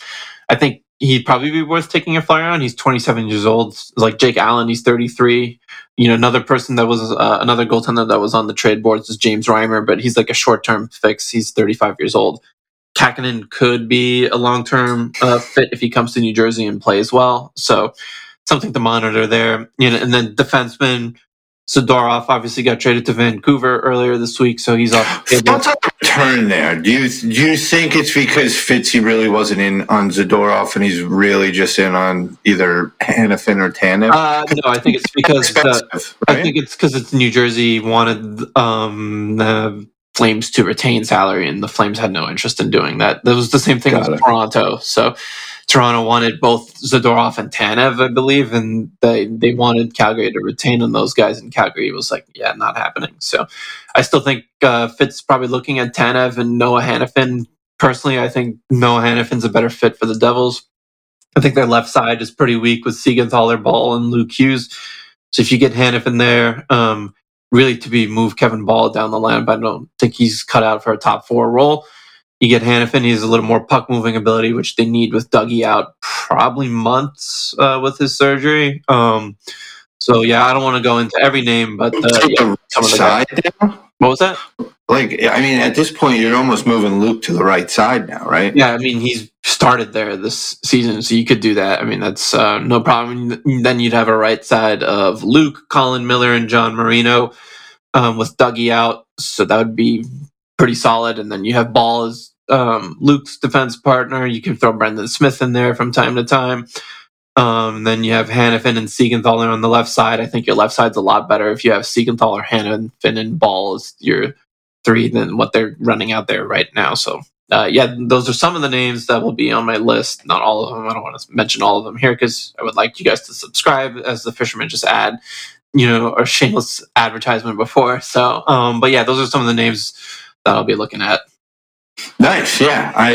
I think he'd probably be worth taking a flyer on. He's 27 years old. Like Jake Allen, he's 33. You know, another person that was uh, another goaltender that was on the trade boards is James Reimer, but he's like a short term fix. He's 35 years old. Kähkönen could be a long term uh, fit if he comes to New Jersey and plays well. So something to monitor there. You know, and then defenseman Zadorov obviously got traded to Vancouver earlier this week, so he's off. What's a return there? Do you do you think it's because Fitzy really wasn't in on Zadorov and he's really just in on either Hanifin or Tanev? Uh, no, I think it's because the, right? I think it's because it's New Jersey wanted um, the Flames to retain salary, and the Flames had no interest in doing that. That was the same thing Got with it. Toronto. So Toronto wanted both Zadorov and Tanev, I believe, and they they wanted Calgary to retain on those guys, and Calgary was like, "Yeah, not happening." So I still think uh, Fitz probably looking at Tanev and Noah Hanifin. Personally, I think Noah Hanifin's a better fit for the Devils. I think their left side is pretty weak with Siegenthaler, Bahl, and Luke Hughes. So if you get Hanifin there, um, really to be move Kevin Bahl down the line, but I don't think he's cut out for a top four role. You get Hanifin, he has a little more puck moving ability, which they need with Dougie out probably months uh, with his surgery. Um, so yeah, I don't want to go into every name, but uh, yeah, some of the side guys. What was that? Like, I mean, at this point, you're almost moving Luke to the right side now, right? Yeah, I mean, he's started there this season, so you could do that. I mean, that's uh, no problem. Then you'd have a right side of Luke, Colin Miller, and John Marino um, with Dougie out, so that would be pretty solid. And then you have Bahl as um, Luke's defense partner. You can throw Brendan Smith in there from time to time. Um, then you have Hanifin and Siegenthaler on the left side. I think your left side's a lot better if you have Siegenthaler, Hanifin, and Bahl as your three than what they're running out there right now. So, uh, yeah, those are some of the names that will be on my list. Not all of them. I don't want to mention all of them here because I would like you guys to subscribe as the fisherman just add, you know, a shameless advertisement before. So, um, but yeah, those are some of the names that I'll be looking at. Nice, yeah. I,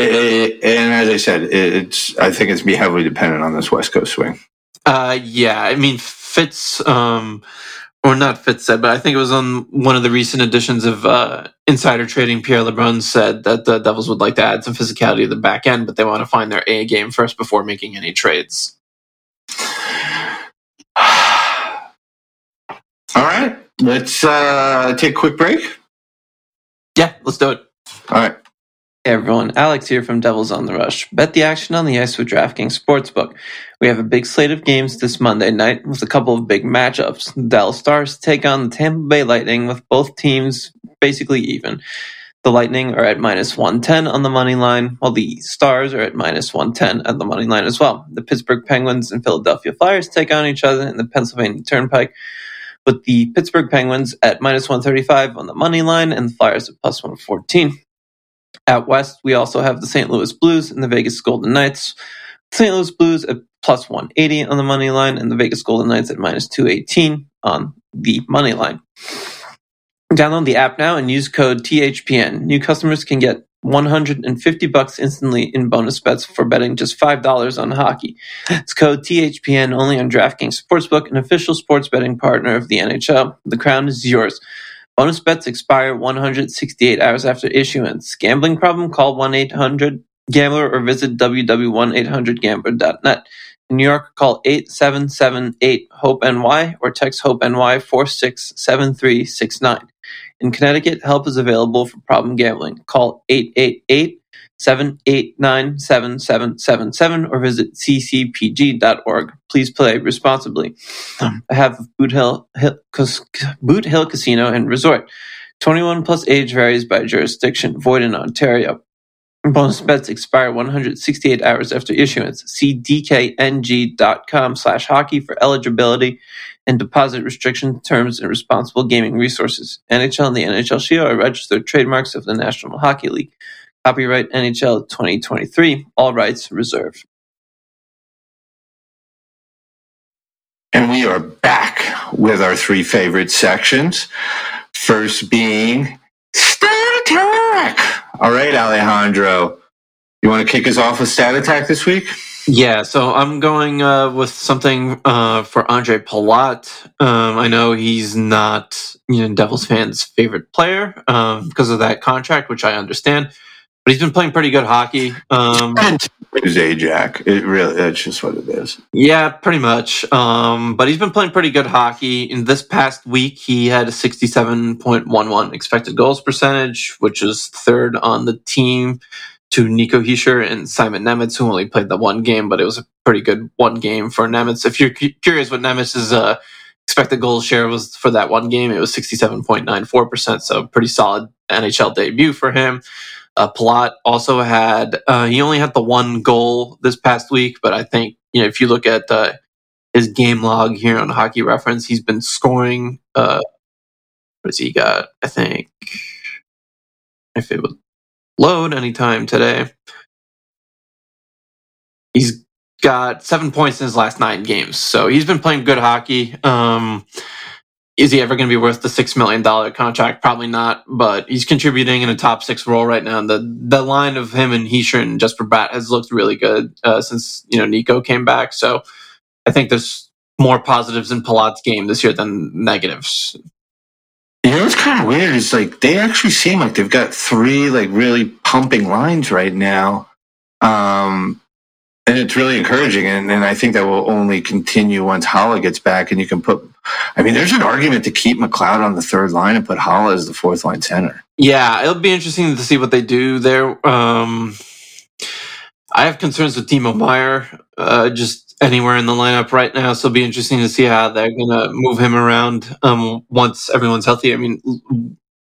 and as I said, it's I think it's be heavily dependent on this West Coast swing. Uh, yeah, I mean Fitz, um, or not Fitz said, but I think it was on one of the recent editions of uh, Insider Trading. Pierre LeBrun said that the Devils would like to add some physicality to the back end, but they want to find their A game first before making any trades. [SIGHS] All right, let's uh, take a quick break. Yeah, let's do it. All right. Hey everyone, Alex here from Devils on the Rush. Bet the action on the ice with DraftKings Sportsbook. We have a big slate of games this Monday night with a couple of big matchups. The Dallas Stars take on the Tampa Bay Lightning with both teams basically even. The Lightning are at minus 110 on the money line, while the Stars are at minus 110 at the money line as well. The Pittsburgh Penguins and Philadelphia Flyers take on each other in the Pennsylvania Turnpike, with the Pittsburgh Penguins at minus 135 on the money line and the Flyers at plus 114. At West, we also have the St. Louis Blues and the Vegas Golden Knights. St. Louis Blues at plus 180 on the money line, and the Vegas Golden Knights at minus 218 on the money line. Download the app now and use code THPN. New customers can get 150 bucks instantly in bonus bets for betting just $5 on hockey. It's code THPN only on DraftKings Sportsbook, an official sports betting partner of the NHL. The crown is yours. Bonus bets expire 168 hours after issuance. Gambling problem? Call 1-800-GAMBLER or visit www.1800gambler.net. In New York, call 8778-HOPE-NY or text HOPE-NY 467369. In Connecticut, help is available for problem gambling. Call 888-789-7777 or visit ccpg.org. Please play responsibly. On behalf of Boot Hill, Hill, Boot Hill Casino and Resort. 21 plus age varies by jurisdiction. Void in Ontario. Bonus bets expire 168 hours after issuance. See dkng.com slash hockey for eligibility and deposit restriction terms and responsible gaming resources. NHL and the NHL Shield are registered trademarks of the National Hockey League. Copyright NHL 2023. All rights reserved. And we are back with our three favorite sections. First being Stat Attack. All right, Alejandro. You want to kick us off with Stat Attack this week? Yeah, so I'm going uh, with something uh, for Andre Palat. Um, I know he's not you know Devils fans' favorite player um, because of that contract, which I understand. But he's been playing pretty good hockey. Um, [LAUGHS] His Ajax. It really that's just what it is. yeah, pretty much. Um, but he's been playing pretty good hockey. In this past week, he had a 67.11 expected goals percentage, which is third on the team to Nico Hischier and Simon Nemec, who only played the one game, but it was a pretty good one game for Nemec. If you're cu- curious what Nemec's uh, expected goal share was for that one game, it was 67.94%, so pretty solid NHL debut for him. Uh, Palat also had, uh, he only had the one goal this past week, but I think, you know, if you look at uh, his game log here on Hockey Reference, he's been scoring, uh, what has he got? I think, if it would load anytime today. He's got seven points in his last nine games, so he's been playing good hockey. Um, is he ever going to be worth the six million dollar contract? Probably not, but he's contributing in a top six role right now. The the line of him and Hischier and Jesper Bratt has looked really good uh, since you know Nico came back. So I think there's more positives in Palat's game this year than negatives. You know what's kind of weird is like they actually seem like they've got three like really pumping lines right now. Um, and it's really encouraging. And, and I think that will only continue once Haula gets back and you can put, I mean, there's an argument to keep McLeod on the third line and put Haula as the fourth line center. Yeah, it'll be interesting to see what they do there. Um, I have concerns with Timo Meier uh, just anywhere in the lineup right now, so it'll be interesting to see how they're going to move him around um, once everyone's healthy. I mean,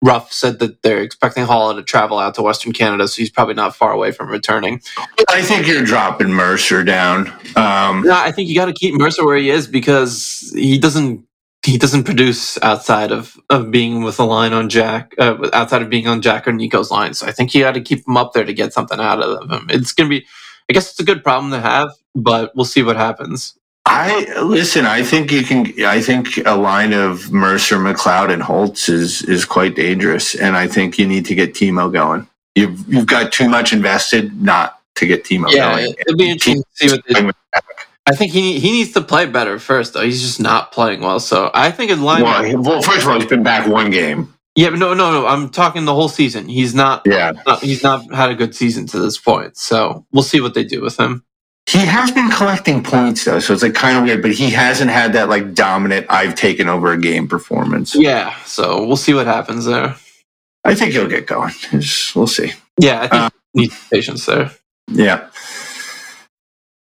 Ruff said that they're expecting Haula to travel out to Western Canada, so he's probably not far away from returning. I think you're dropping Mercer down. Um, No, I think you got to keep Mercer where he is because he doesn't he doesn't produce outside of, of being with a line on Jack, uh, outside of being on Jack or Nico's line. So I think you got to keep him up there to get something out of him. It's gonna be, I guess it's a good problem to have, but we'll see what happens. I listen. I think you can. I think a line of Mercer, McLeod, and Holtz is is quite dangerous, and I think you need to get Timo going. You've you've got too much invested not to get Timo Yeah, going. it'll be interesting to see what they I think he he needs to play better first, though. He's just not playing well. So I think his line. Well, well, first of all, he's been back one game. Yeah, but no, no, no. I'm talking the whole season. He's not. Yeah, not- he's not had a good season to this point. So we'll see what they do with him. he has been collecting points though, so it's like kind of weird. But he hasn't had that like dominant "I've taken over a game" performance. Yeah. So we'll see what happens there. I think he'll get going. We'll see. Yeah, I think Uh, he needs patience there. Yeah.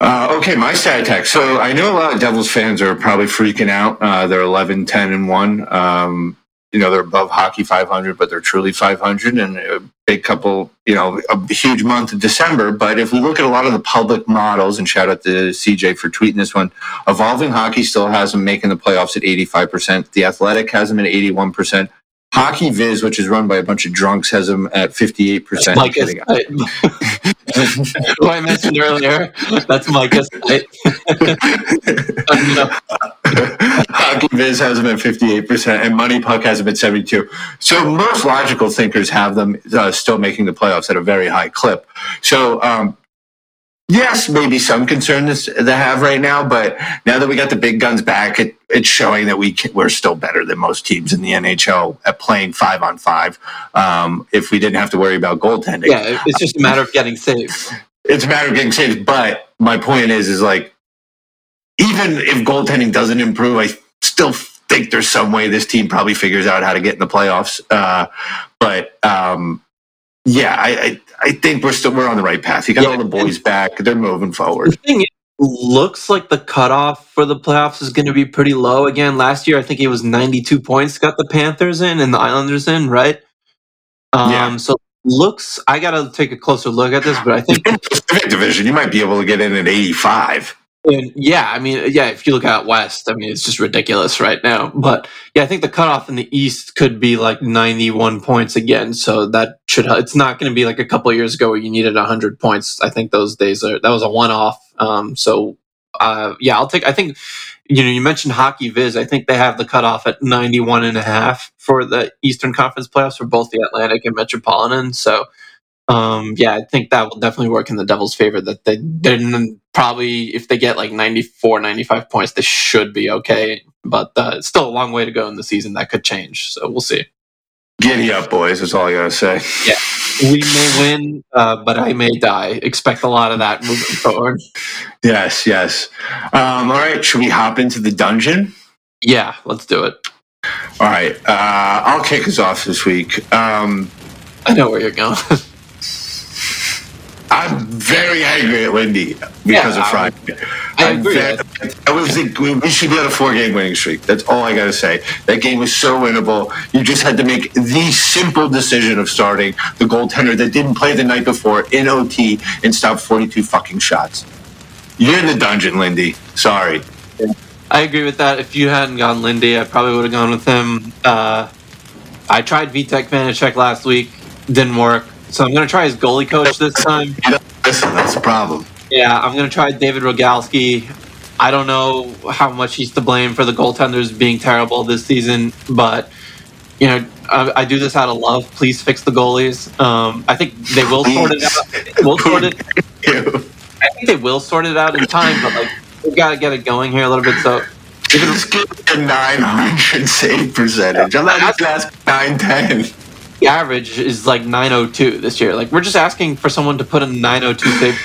Uh, okay, my stat attack. So I know a lot of Devils fans are probably freaking out. Uh, they're 11, 10, and 1. Um, you know, they're above hockey 500, but they're truly 500 and a big couple, you know, a huge month of December. But if we look at a lot of the public models, and shout out to CJ for tweeting this one, Evolving Hockey still has them making the playoffs at 85%. The Athletic has them at 81%. Hockey Viz, which is run by a bunch of drunks, has them at 58%. Mike is, who I mentioned earlier. That's Micah's site. [LAUGHS] Hockey Viz has them at 58%, and Money Puck has them at 72. So most logical thinkers have them uh, still making the playoffs at a very high clip. So, um, yes, maybe some concern they have right now, but now that we got the big guns back, it, it's showing that we can, we're still better than most teams in the NHL at playing five on five. Um, if we didn't have to worry about goaltending, yeah, it's just a matter of getting saves. It's a matter of getting saves. But my point is, is like even if goaltending doesn't improve, I still think there's some way this team probably figures out how to get in the playoffs. Uh, but um, yeah, I, I, I think we're still we're on the right path. You got yeah, all the boys back; they're moving forward. The thing is, looks like the cutoff for the playoffs is going to be pretty low again. Last year, I think it was 92 points got the Panthers in and the Islanders in, right? Um, yeah. So looks, I got to take a closer look at this, but I think [LAUGHS] Pacific Division, you might be able to get in at 85. And yeah, I mean, yeah, if you look out West, I mean, it's just ridiculous right now. But yeah, I think the cutoff in the East could be like 91 points again. So that should, it's not going to be like a couple years ago where you needed 100 points. I think those days are, that was a one off. Um, so uh, yeah, I'll take, I think, you know, you mentioned Hockey Viz. I think they have the cutoff at 91 and a half for the Eastern Conference playoffs for both the Atlantic and Metropolitan. So, um, yeah, I think that will definitely work in the Devils' favor. That they didn't probably, if they get like 94, 95 points, they should be okay. But uh, it's still a long way to go in the season. That could change. So we'll see. Giddy up, boys. That's all I got to say. Yeah. We may win, uh, but I may die. Expect a lot of that moving forward. Yes, yes. Um, all right. Should we hop into the dungeon? Yeah, let's do it. All right. Uh, I'll kick us off this week. Um, I know where you're going. [LAUGHS] I'm very angry at Lindy because yeah, of Friday. I, I agree. Very, I was we should be on a four game winning streak. That's all I got to say. That game was so winnable. You just had to make the simple decision of starting the goaltender that didn't play the night before in OT and stop 42 fucking shots. You're in the dungeon, Lindy. Sorry. I agree with that. If you hadn't gone Lindy, I probably would have gone with him. Uh, I tried Vitek Vanecek last week. Didn't work. So I'm going to try his goalie coach this time. Listen, that's the problem. Yeah, I'm going to try David Rogalski. I don't know how much he's to blame for the goaltenders being terrible this season, but you know, I, I do this out of love. Please fix the goalies. Um, I think they will sort it out. We'll [LAUGHS] sort it. I think they will sort it out in time, but like we've got to get it going here a little bit. So give a 900 save percentage. I'm not just asking 910 the average is like 902 this year. Like we're just asking for someone to put a 902 save.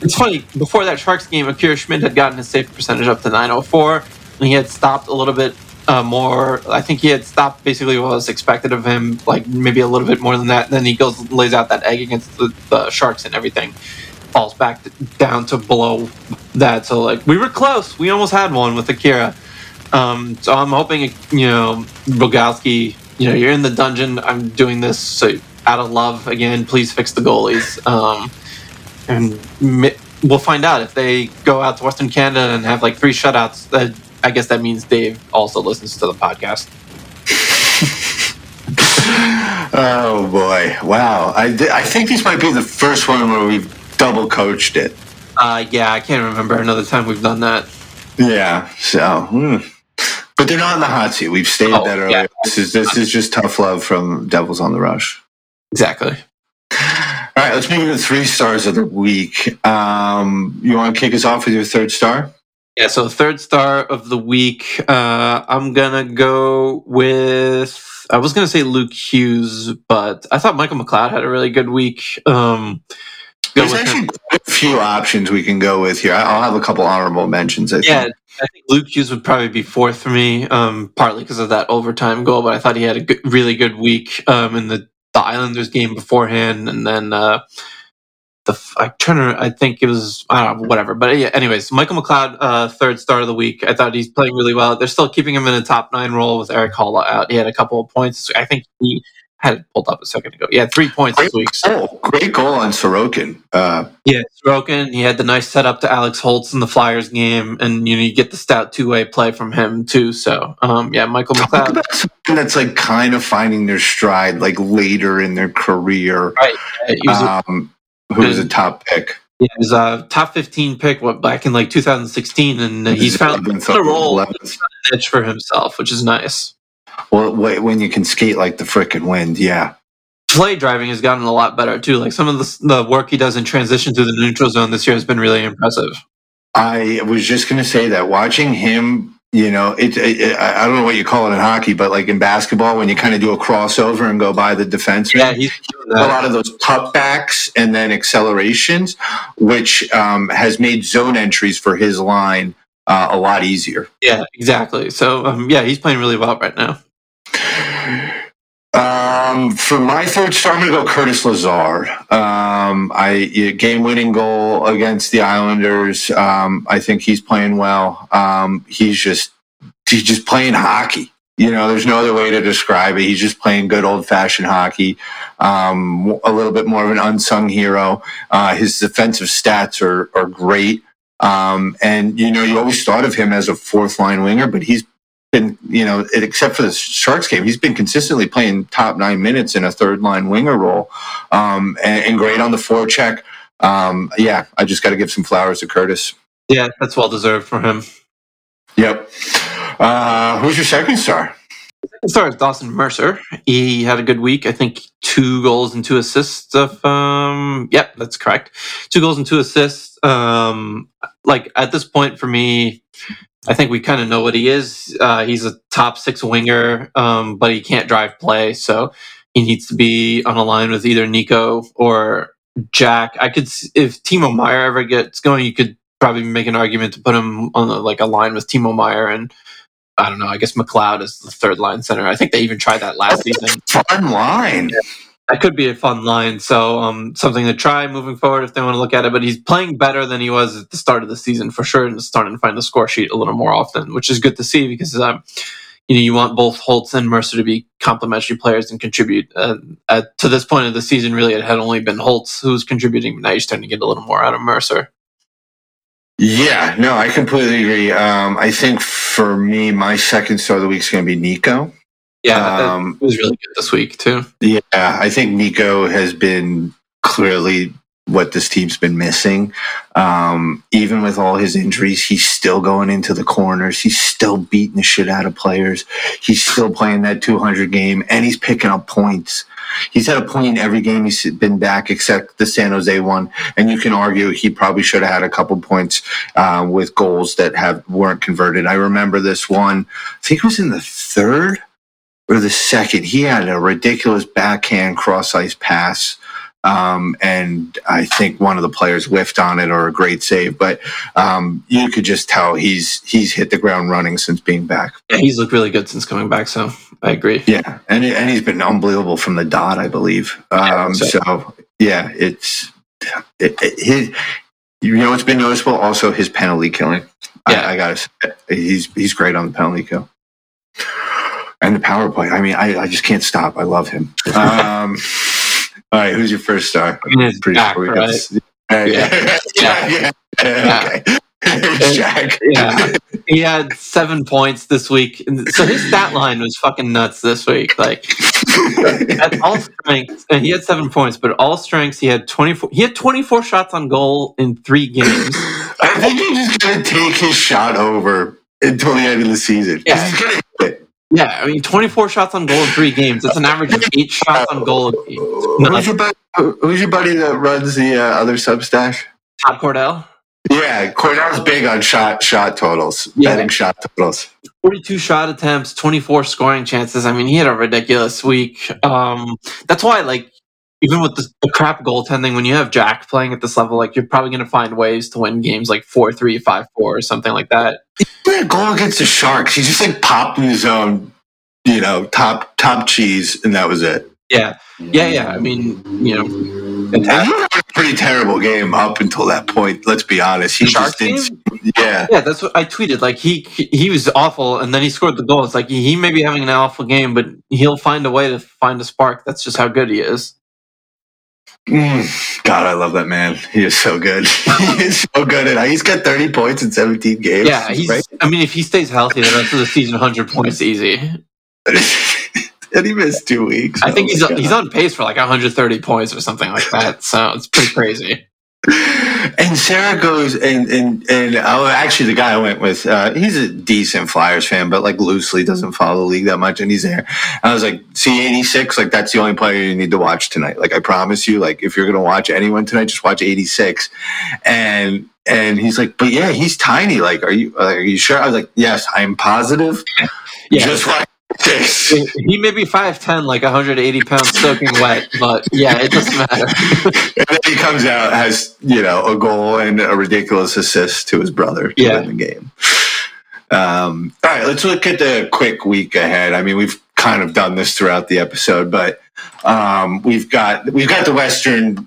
It's funny. Before that Sharks game, Akira Schmid had gotten his save percentage up to 904, and he had stopped a little bit uh, more. I think he had stopped basically what was expected of him, like maybe a little bit more than that. Then he goes lays out that egg against the, the Sharks and everything falls back down to below that. So like we were close. We almost had one with Akira. Um, so I'm hoping you know Rogalski you know, you're in the dungeon. I'm doing this so out of love again. Please fix the goalies. Um, and mi- we'll find out if they go out to Western Canada and have like three shutouts. That I guess that means Dave also listens to the podcast. [LAUGHS] oh boy! Wow, I, th- I think this might be the first one where we've double coached it. Uh, yeah, I can't remember another time we've done that. Yeah, so. Hmm. But they're not in the hot seat. We've stated oh, that earlier. Yeah. This is this is just tough love from Devils on the Rush. Exactly. All right, let's move to three stars of the week. Um, you want to kick us off with your third star? Yeah, so third star of the week, uh, I'm gonna go with. I was gonna say Luke Hughes, but I thought Michael McLeod had a really good week. Um, There's actually a few options we can go with here. I'll have a couple honorable mentions. I yeah, think. I think Luke Hughes would probably be fourth for me, um, partly because of that overtime goal. But I thought he had a good, really good week um, in the, the Islanders game beforehand, and then uh, the I I think it was I don't know whatever. But yeah, anyways, Michael McLeod, uh, third star of the week. I thought he's playing really well. They're still keeping him in a top nine role with Erik Haula out. He had a couple of points. I think he had it pulled up a second ago. Yeah, three points great this week. Goal. Great goal on Sorokin. Uh, yeah, Sorokin. He had the nice setup to Alex Holtz in the Flyers game, and you know you get the stout two way play from him too. So um, yeah, Michael McLeod. that's like kind of finding their stride like later in their career. Right. Yeah, um, who was a top pick. Yeah, he was a top 15 pick what back in like 2016, and he's found a role a niche for himself, which is nice. Well, when you can skate like the frickin' wind, yeah. Play driving has gotten a lot better too. Like some of the, the work he does in transition to the neutral zone this year has been really impressive. I was just going to say that watching him you know, it, it, I don't know what you call it in hockey, but like in basketball, when you kind of do a crossover and go by the defense, yeah, he's a lot of those cutbacks and then accelerations, which um, has made zone entries for his line uh, a lot easier. Yeah, exactly. So um, yeah, he's playing really well right now. Um, for my third star, I'm going to go Curtis Lazar. Um, I game-winning goal against the Islanders. Um, I think he's playing well. Um, he's just he's just playing hockey. You know, there's no other way to describe it. He's just playing good old-fashioned hockey. Um, a little bit more of an unsung hero. Uh, his defensive stats are are great. Um, and you know, you always thought of him as a fourth line winger, but he's been, you know, except for the Sharks game, he's been consistently playing top nine minutes in a third line winger role, um, and, and, great on the forecheck. Um, yeah, I just got to give some flowers to Curtis. Yeah, that's well deserved for him. Yep. Uh, who's your second star? Is Dawson Mercer. He had a good week. I think two goals and two assists. Of um, yep, that's correct. Two goals and two assists. Um, like at this point for me, I think we kind of know what he is. Uh, he's a top six winger, um, but he can't drive play, so he needs to be on a line with either Nico or Jack. I could, if Timo Meier ever gets going, you could probably make an argument to put him on like a line with Timo Meier and I don't know. I guess McLeod is the third line center. I think they even tried that last season. Fun line. Yeah that could be a fun line. So um, something to try moving forward if they want to look at it. But he's playing better than he was at the start of the season for sure, and starting to find the score sheet a little more often, which is good to see because um, you know you want both Holtz and Mercer to be complementary players and contribute. Uh, at, to this point of the season, really, it had only been Holtz who was contributing. Now you're starting to get a little more out of Mercer. Yeah, no, I completely agree. Um, I think for me, my second star of the week is going to be Nico. Yeah, um, it was really good this week too. Yeah, I think Nico has been clearly what this team's been missing. Um, even with all his injuries, he's still going into the corners. He's still beating the shit out of players. He's still playing that 200 game, and he's picking up points. He's had a point in every game he's been back except the San Jose one, and you can argue he probably should have had a couple points uh, with goals that have weren't converted. I remember this one. I think it was in the third or the second, he had a ridiculous backhand cross ice pass. Um, and I think one of the players whiffed on it or a great save, but um, you could just tell he's he's hit the ground running since being back. Yeah, he's looked really good since coming back, so I agree. Yeah, and and he's been unbelievable from the dot, I believe. Um, so. so. yeah, it's it, it, his. You know, it's been noticeable. Also, his penalty killing. Yeah, I, I gotta say, he's he's great on the penalty kill and the power play. I mean, I, I just can't stop. I love him. [LAUGHS] Um, all right, who's your first star? Pretty Jack, sure right? yeah, yeah, [LAUGHS] yeah, yeah, yeah. Okay. Jack. yeah, he had seven points this week. So his stat line was fucking nuts this week. Like at all strengths, and he had seven points, but all strengths he had twenty four. He had twenty four shots on goal in three games. I think he's just gonna take his shot over until the end of the season. Yeah. Yeah, I mean, 24 shots on goal in three games. That's an average of eight shots on goal. Who's your, buddy, who's your buddy that runs the uh, other Substack? Todd Cordell. Yeah, Cordell's big on shot shot totals, yeah. betting shot totals. 42 shot attempts, 24 scoring chances. I mean, he had a ridiculous week. Um, that's why, like, even with the, the, crap goaltending, when you have Jack playing at this level, like you're probably going to find ways to win games like four three, five four, or something like that. He a goal against the Sharks. He just like popped in his own, you know, top top cheese, and that was it. Yeah, yeah, yeah. I mean, you know, had a pretty terrible game up until that point. Let's be honest. He just didn't. Yeah, yeah. That's what I tweeted. Like he he was awful, and then he scored the goal. It's like he may be having an awful game, but he'll find a way to find a spark. That's just how good he is. Mm, God, I love that man. He is so good. [LAUGHS] he is so good. And he's got 30 points in 17 games. Yeah, he's. Right? I mean, if he stays healthy, the rest of the season, 100 points easy. [LAUGHS] and he missed two weeks. I think oh he's God. he's on pace for like 130 points or something like that. So it's pretty crazy. And Sarah goes and and and oh, actually the guy I went with, uh, he's a decent Flyers fan, but like loosely doesn't follow the league that much, and he's there. I was like, see eighty six, like that's the only player you need to watch tonight. Like I promise you, like if you're gonna watch anyone tonight, just watch eighty six. And and he's like, but yeah, he's tiny. Like, are you are you sure? I was like, yes, I'm positive. Yeah. Just. He may be 5'10, like 180 pounds soaking wet, but yeah, it doesn't matter. And then he comes out has you know a goal and a ridiculous assist to his brother to Yeah. win the game. Um, all right, let's look at the quick week ahead. I mean, we've kind of done this throughout the episode, but um, we've got we've got the Western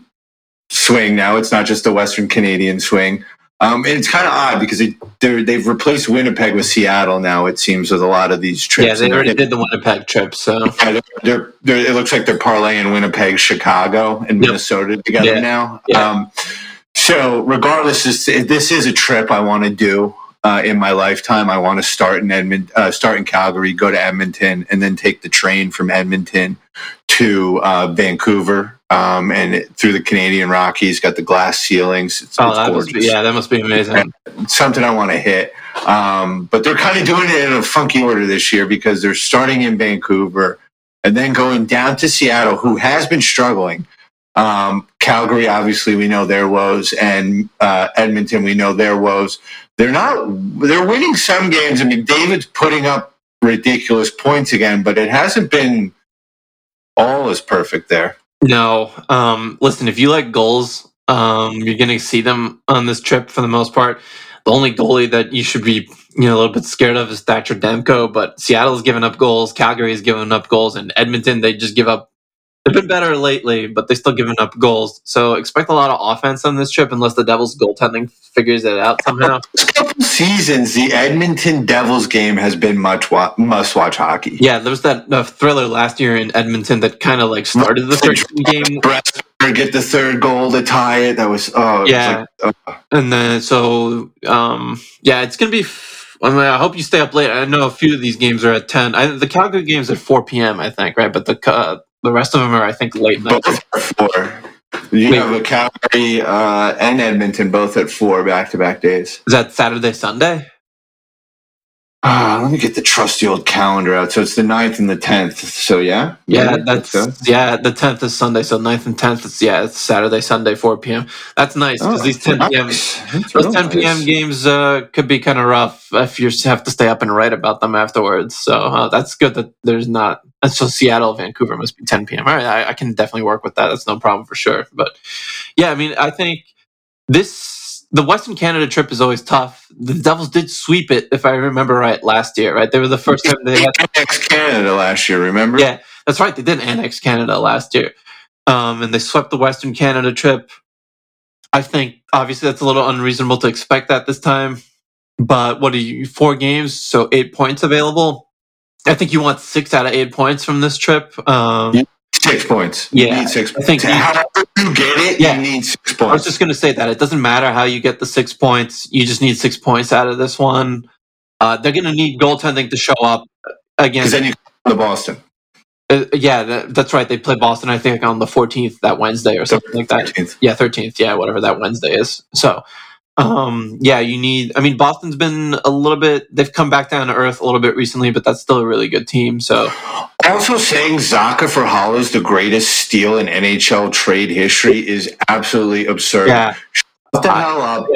swing now. It's not just the Western Canadian swing. Um, and it's kind of odd because they've replaced Winnipeg with Seattle now. It seems with a lot of these trips. yeah, they already did the Winnipeg trip, so yeah, they're, they're, it looks like they're parlaying Winnipeg, Chicago, and Yep. Minnesota together Yeah. now. Yeah. Um, so, regardless, this, this is a trip I want to do uh, in my lifetime. I want to start in Edmond, uh, start in Calgary, go to Edmonton, and then take the train from Edmonton to uh, Vancouver. Um, and it- through the Canadian Rockies, got the glass ceilings. It's, oh, it's gorgeous be, yeah, that must be amazing. it's something I want to hit. Um, but they're kind of doing it in a funky order this year because they're starting in Vancouver and then going down to Seattle, who has been struggling. Um, Calgary, obviously, we know their woes, and uh, Edmonton, we know their woes. They're not. They're winning some games. I mean, David's putting up ridiculous points again, but it hasn't been all as perfect there. No, um, listen, if you like goals, um, you're going to see them on this trip for the most part. The only goalie that you should be, you know, a little bit scared of is Thatcher Demko. But Seattle's given up goals, Calgary Calgary's given up goals, and Edmonton they just give up. They've been better lately, but they're still giving up goals. So expect a lot of offense on this trip, unless the Devils' goaltending figures it out somehow. [LAUGHS] Seasons, the Edmonton Devils game has been much wa- must-watch hockey. Yeah, there was that uh, thriller last year in Edmonton that kind of like started the 13 game get the third goal to tie it. That was oh it was Yeah. like, uh, And then so um yeah, it's gonna be. F- I mean, I hope you stay up late. I know a few of these games are at ten. I, the Calgary games at four p.m. I think, right? But the uh, the rest of them are, I think, late night. both at four. You Wait. have a Calgary uh, and Edmonton both at four back-to-back days. Is that Saturday, Sunday? Ah, let me get the trusty old calendar out. So it's the 9th and the tenth. So yeah, Yeah, that's so. yeah. The tenth is Sunday, so 9th and tenth is yeah. It's Saturday, Sunday, four p.m. That's nice because Oh, these ten p.m. nice. That's Those real 10 p.m. games uh, could be kind of rough if you have to stay up and write about them afterwards. So uh, that's good that there's not. So Seattle, Vancouver must be 10 p.m. All right, I, I can definitely work with that. That's no problem for sure. But yeah, I mean, I think this the Western Canada trip is always tough. The Devils did sweep it, if I remember right, last year. Right, they were the first time they had [LAUGHS] Next Canada last year, remember? yeah, that's right. They did annex Canada last year, um, and they swept the Western Canada trip. I think obviously that's a little unreasonable to expect that this time. But what are you? Four games, so eight points available. I think you want six out of eight points from this trip. Um, Six points. You Yeah, need six I points. think you- However you get it, Yeah. you need six I was just going to say that it doesn't matter how you get the six points. You just need six points out of this one. Uh, they're going to need goaltending to show up again. Because then you to Boston. Uh, yeah, that, that's right. They play Boston, I think, on the 14th that Wednesday or something like that. Yeah, 13th. Yeah, whatever that Wednesday is. So, um, yeah, you need. I mean, Boston's been a little bit. They've come back down to earth a little bit recently, but that's still a really good team. So, [GASPS] Also, saying Zacha for Haula is the greatest steal in NHL trade history is absolutely absurd. yeah, Shut the hell up.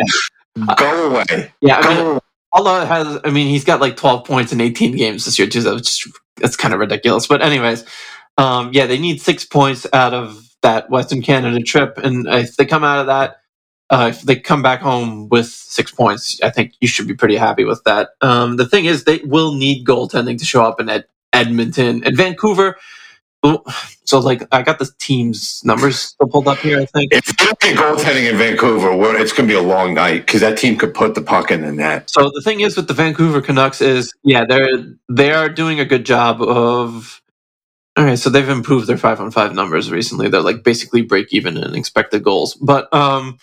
Go away. yeah. I Go mean, away. Has. I mean, he's got like 12 points in 18 games this year too. So it's just that's kind of ridiculous. But anyways, um, yeah, they need six points out of that Western Canada trip, and if they come out of that. Uh, if they come back home with six points, I think you should be pretty happy with that. Um, the thing is, they will need goaltending to show up in Ed- Edmonton and Vancouver. So, like, I got the team's numbers still pulled up here. I think. If you get goaltending in Vancouver, it's going to be a long night because that team could put the puck in the net. So the thing is with the Vancouver Canucks is, yeah, they're they are doing a good job of. All right, so they've improved their five on five numbers recently. They're like basically break even in expected goals, but um,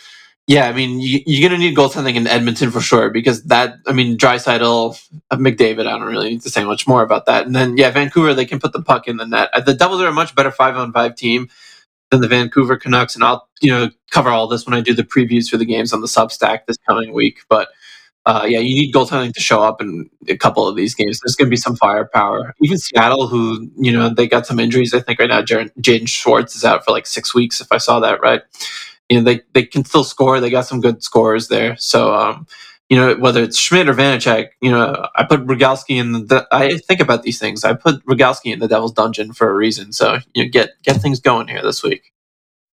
yeah, I mean you, you're gonna need goaltending in Edmonton for sure because that I mean Draisaitl, McDavid. I don't really need to say much more about that. And then yeah, Vancouver they can put the puck in the net. Uh, The Devils are a much better five on five team. than the Vancouver Canucks, and I'll you know cover all this when I do the previews for the games on the Substack this coming week. But uh, yeah, you need goaltending to show up in a couple of these games. There's going to be some firepower. Even Seattle, who you know they got some injuries. I think right now Jaden Schwartz is out for like six weeks. If I saw that right, you know they they can still score. They got some good scores there. So um, you know whether it's Schmid or Vanecek, you know I put Rogalski in the. I think about these things. I put Rogalski in the Devil's Dungeon for a reason. So you know, get get things going here this week.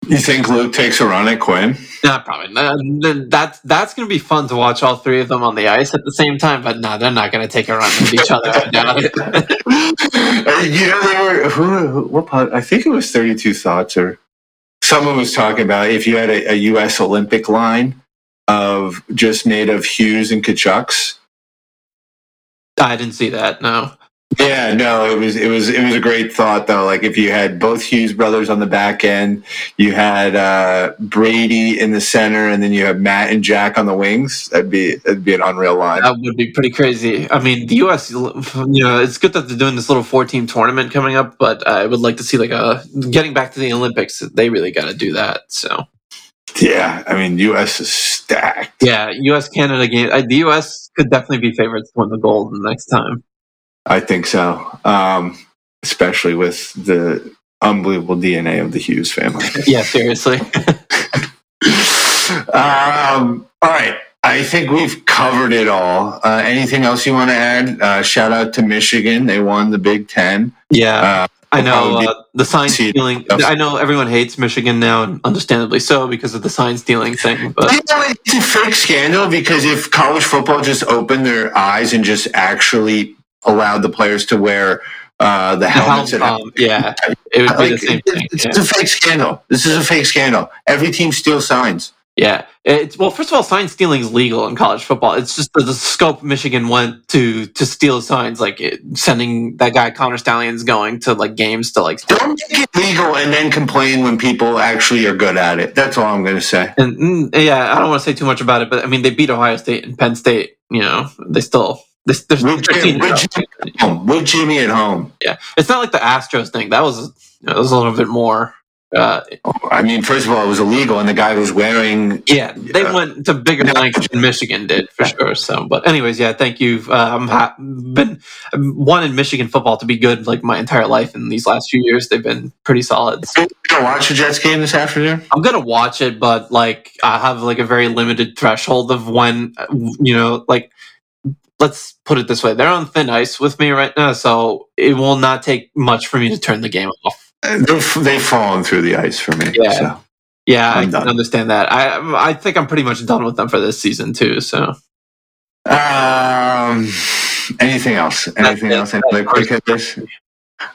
You think Luke takes a run at Quinn? No, probably. Uh, that's that's going to be fun to watch all three of them on the ice at the same time. But no, they're not going to take a run at each other. [LAUGHS] you know, were who, who, what pod, I think it was Thirty Two Thoughts or someone was talking about if you had a, a, U.S. Olympic line of just made of Hughes and Tkachuks. I didn't see that. No. Yeah, no, it was it was it was a great thought though. Like if you had both Hughes brothers on the back end, you had uh, Brady in the center, and then you have Matt and Jack on the wings. That'd be that'd be an unreal line. That would be pretty crazy. I mean, the U.S. You know, it's good that they're doing this little four-team tournament coming up, but I would like to see like a getting back to the Olympics. They really got to do that. So. Yeah, I mean, U.S. is stacked. Yeah, U.S. Canada game. The U.S. could definitely be favorites to win the gold the next time. I think so, um, especially with the unbelievable DNA of the Hughes family. [LAUGHS] yeah, seriously. [LAUGHS] um, all right. I think we've covered it all. Uh, anything else you want to add? Uh, shout out to Michigan. They won the Big Ten. Yeah. Uh, I know uh, the sign stealing. I know everyone hates Michigan now, and understandably so because of the sign stealing thing. But it's a fake scandal because if college football just opened their eyes and just actually allowed the players to wear uh, the helmets. The um, yeah, it would be like, the same thing. It's yeah. a fake scandal. This is a fake scandal. Every team steals signs. Yeah, it's well. First of all, sign stealing is legal in college football. It's just the, the scope Michigan went to to steal signs, like it, sending that guy Connor Stalions going to like games to like. Don't make it legal and then complain when people actually are good at it. That's all I'm going to say. And mm, yeah, I don't want to say too much about it, but I mean they beat Ohio State and Penn State. You know, they still this, there's with, Jimmy, Jimmy at home. with Jimmy at home. Yeah, it's not like the Astros thing. That was that was a little bit more. Uh, I mean, first of all, it was illegal, and the guy was wearing. Yeah, they uh, went to bigger lengths than Michigan did for sure. So, but anyways, yeah, thank you. Uh, I'm ha- been wanted Michigan football to be good like my entire life. In these last few years, they've been pretty solid. So, you gonna watch the Jets game this afternoon? I'm gonna watch it, but like I have like a very limited threshold of when you know like let's put it this way. They're on thin ice with me right now so it will not take much for me to turn the game off. They've fallen through the ice for me yeah. so yeah I'm i understand that. I i think i'm pretty much done with them for this season too so. Um anything else? Anything That's else? Quick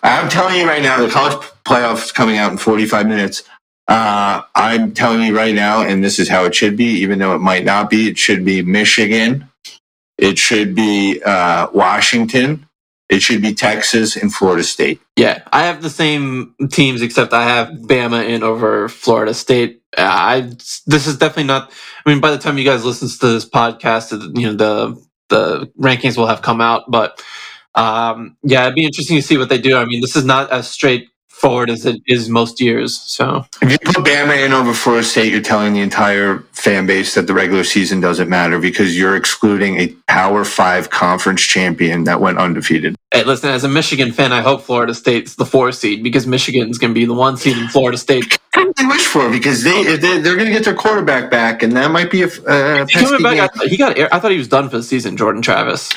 i'm telling you right now the college playoffs coming out in 45 minutes. Uh, I'm telling you right now, and this is how it should be, even though it might not be. It should be Michigan, it should be uh, Washington. It should be Texas and Florida State. Yeah, I have the same teams except I have Bama in over Florida State. Uh, I this is definitely not. I mean, by the time you guys listen to this podcast, you know the the rankings will have come out. But um, yeah, it'd be interesting to see what they do. I mean, this is not a straight forward as it is most years. So if you put Bama in over Florida State, you're telling the entire fan base that the regular season doesn't matter because you're excluding a Power Five conference champion that went undefeated. Hey, listen, as a Michigan fan, I hope Florida State's the four seed because Michigan's going to be the one seed in Florida State. [LAUGHS] I wish for because they they're, they're going to get their quarterback back, and that might be a. Uh, back, I, he got. I thought he was done for the season. Jordan Travis.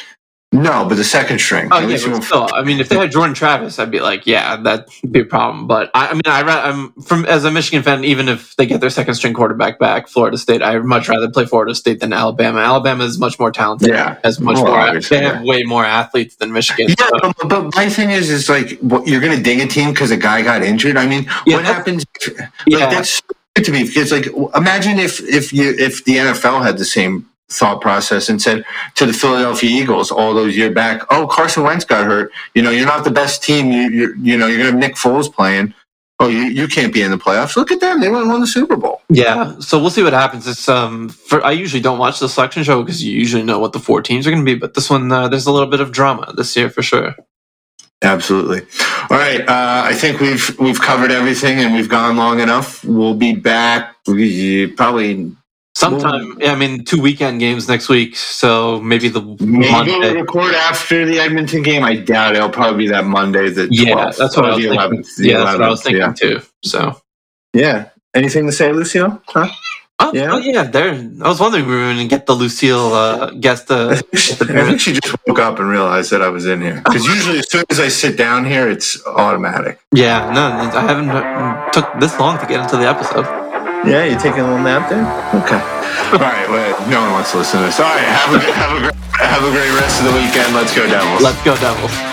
No, but the second string. Oh yeah, but still, I mean, if they had Jordan Travis, I'd be like, yeah, that'd be a problem. But I, I mean, I, I'm from as a Michigan fan, even if they get their second string quarterback back, Florida State, I'd much rather play Florida State than Alabama. Alabama is much more talented. Yeah, has much well, more. They have way more athletes than Michigan. Yeah, so. but, but, my thing is, is like, what, you're going to dig a team because a guy got injured. I mean, yeah, what happens? Like, yeah. that's good to me because, like, imagine if if you if the NFL had the same thought process and said to the Philadelphia Eagles all those years back, "Oh, Carson Wentz got hurt. You know, you're not the best team. You you you know, you're going to have Nick Foles playing. Oh, you, you can't be in the playoffs. Look at them. They won, won the Super Bowl. Yeah. So we'll see what happens. It's um. For, I usually don't watch the selection show because you usually know what the four teams are going to be, but this one uh, there's a little bit of drama this year for sure. Absolutely. All right. Uh, I think we've we've covered everything and we've gone long enough. We'll be back we- probably Sometime, yeah, I mean, two weekend games next week, so maybe the maybe Monday. we'll record after the Edmonton game. I doubt it. it'll probably be that Monday. The 12th, Yeah, that's what I was the thinking. 11th, the Yeah, that's what I was thinking Yeah. too. So, yeah. Anything to say, Lucio? Huh? oh Yeah. oh, yeah there. I was wondering if we were going to get the Lucille uh, guest. Uh, [LAUGHS] I think she just woke up and realized that I was in here. Because usually, as soon as I sit down here, it's automatic. yeah, no, I haven't uh, took this long to get into the episode. Yeah, you taking a little nap there? Okay. All right. Well, no one wants to listen to this. All right. Have a, have a, great, have a great rest of the weekend. Let's go, Devils. Let's go, Devils.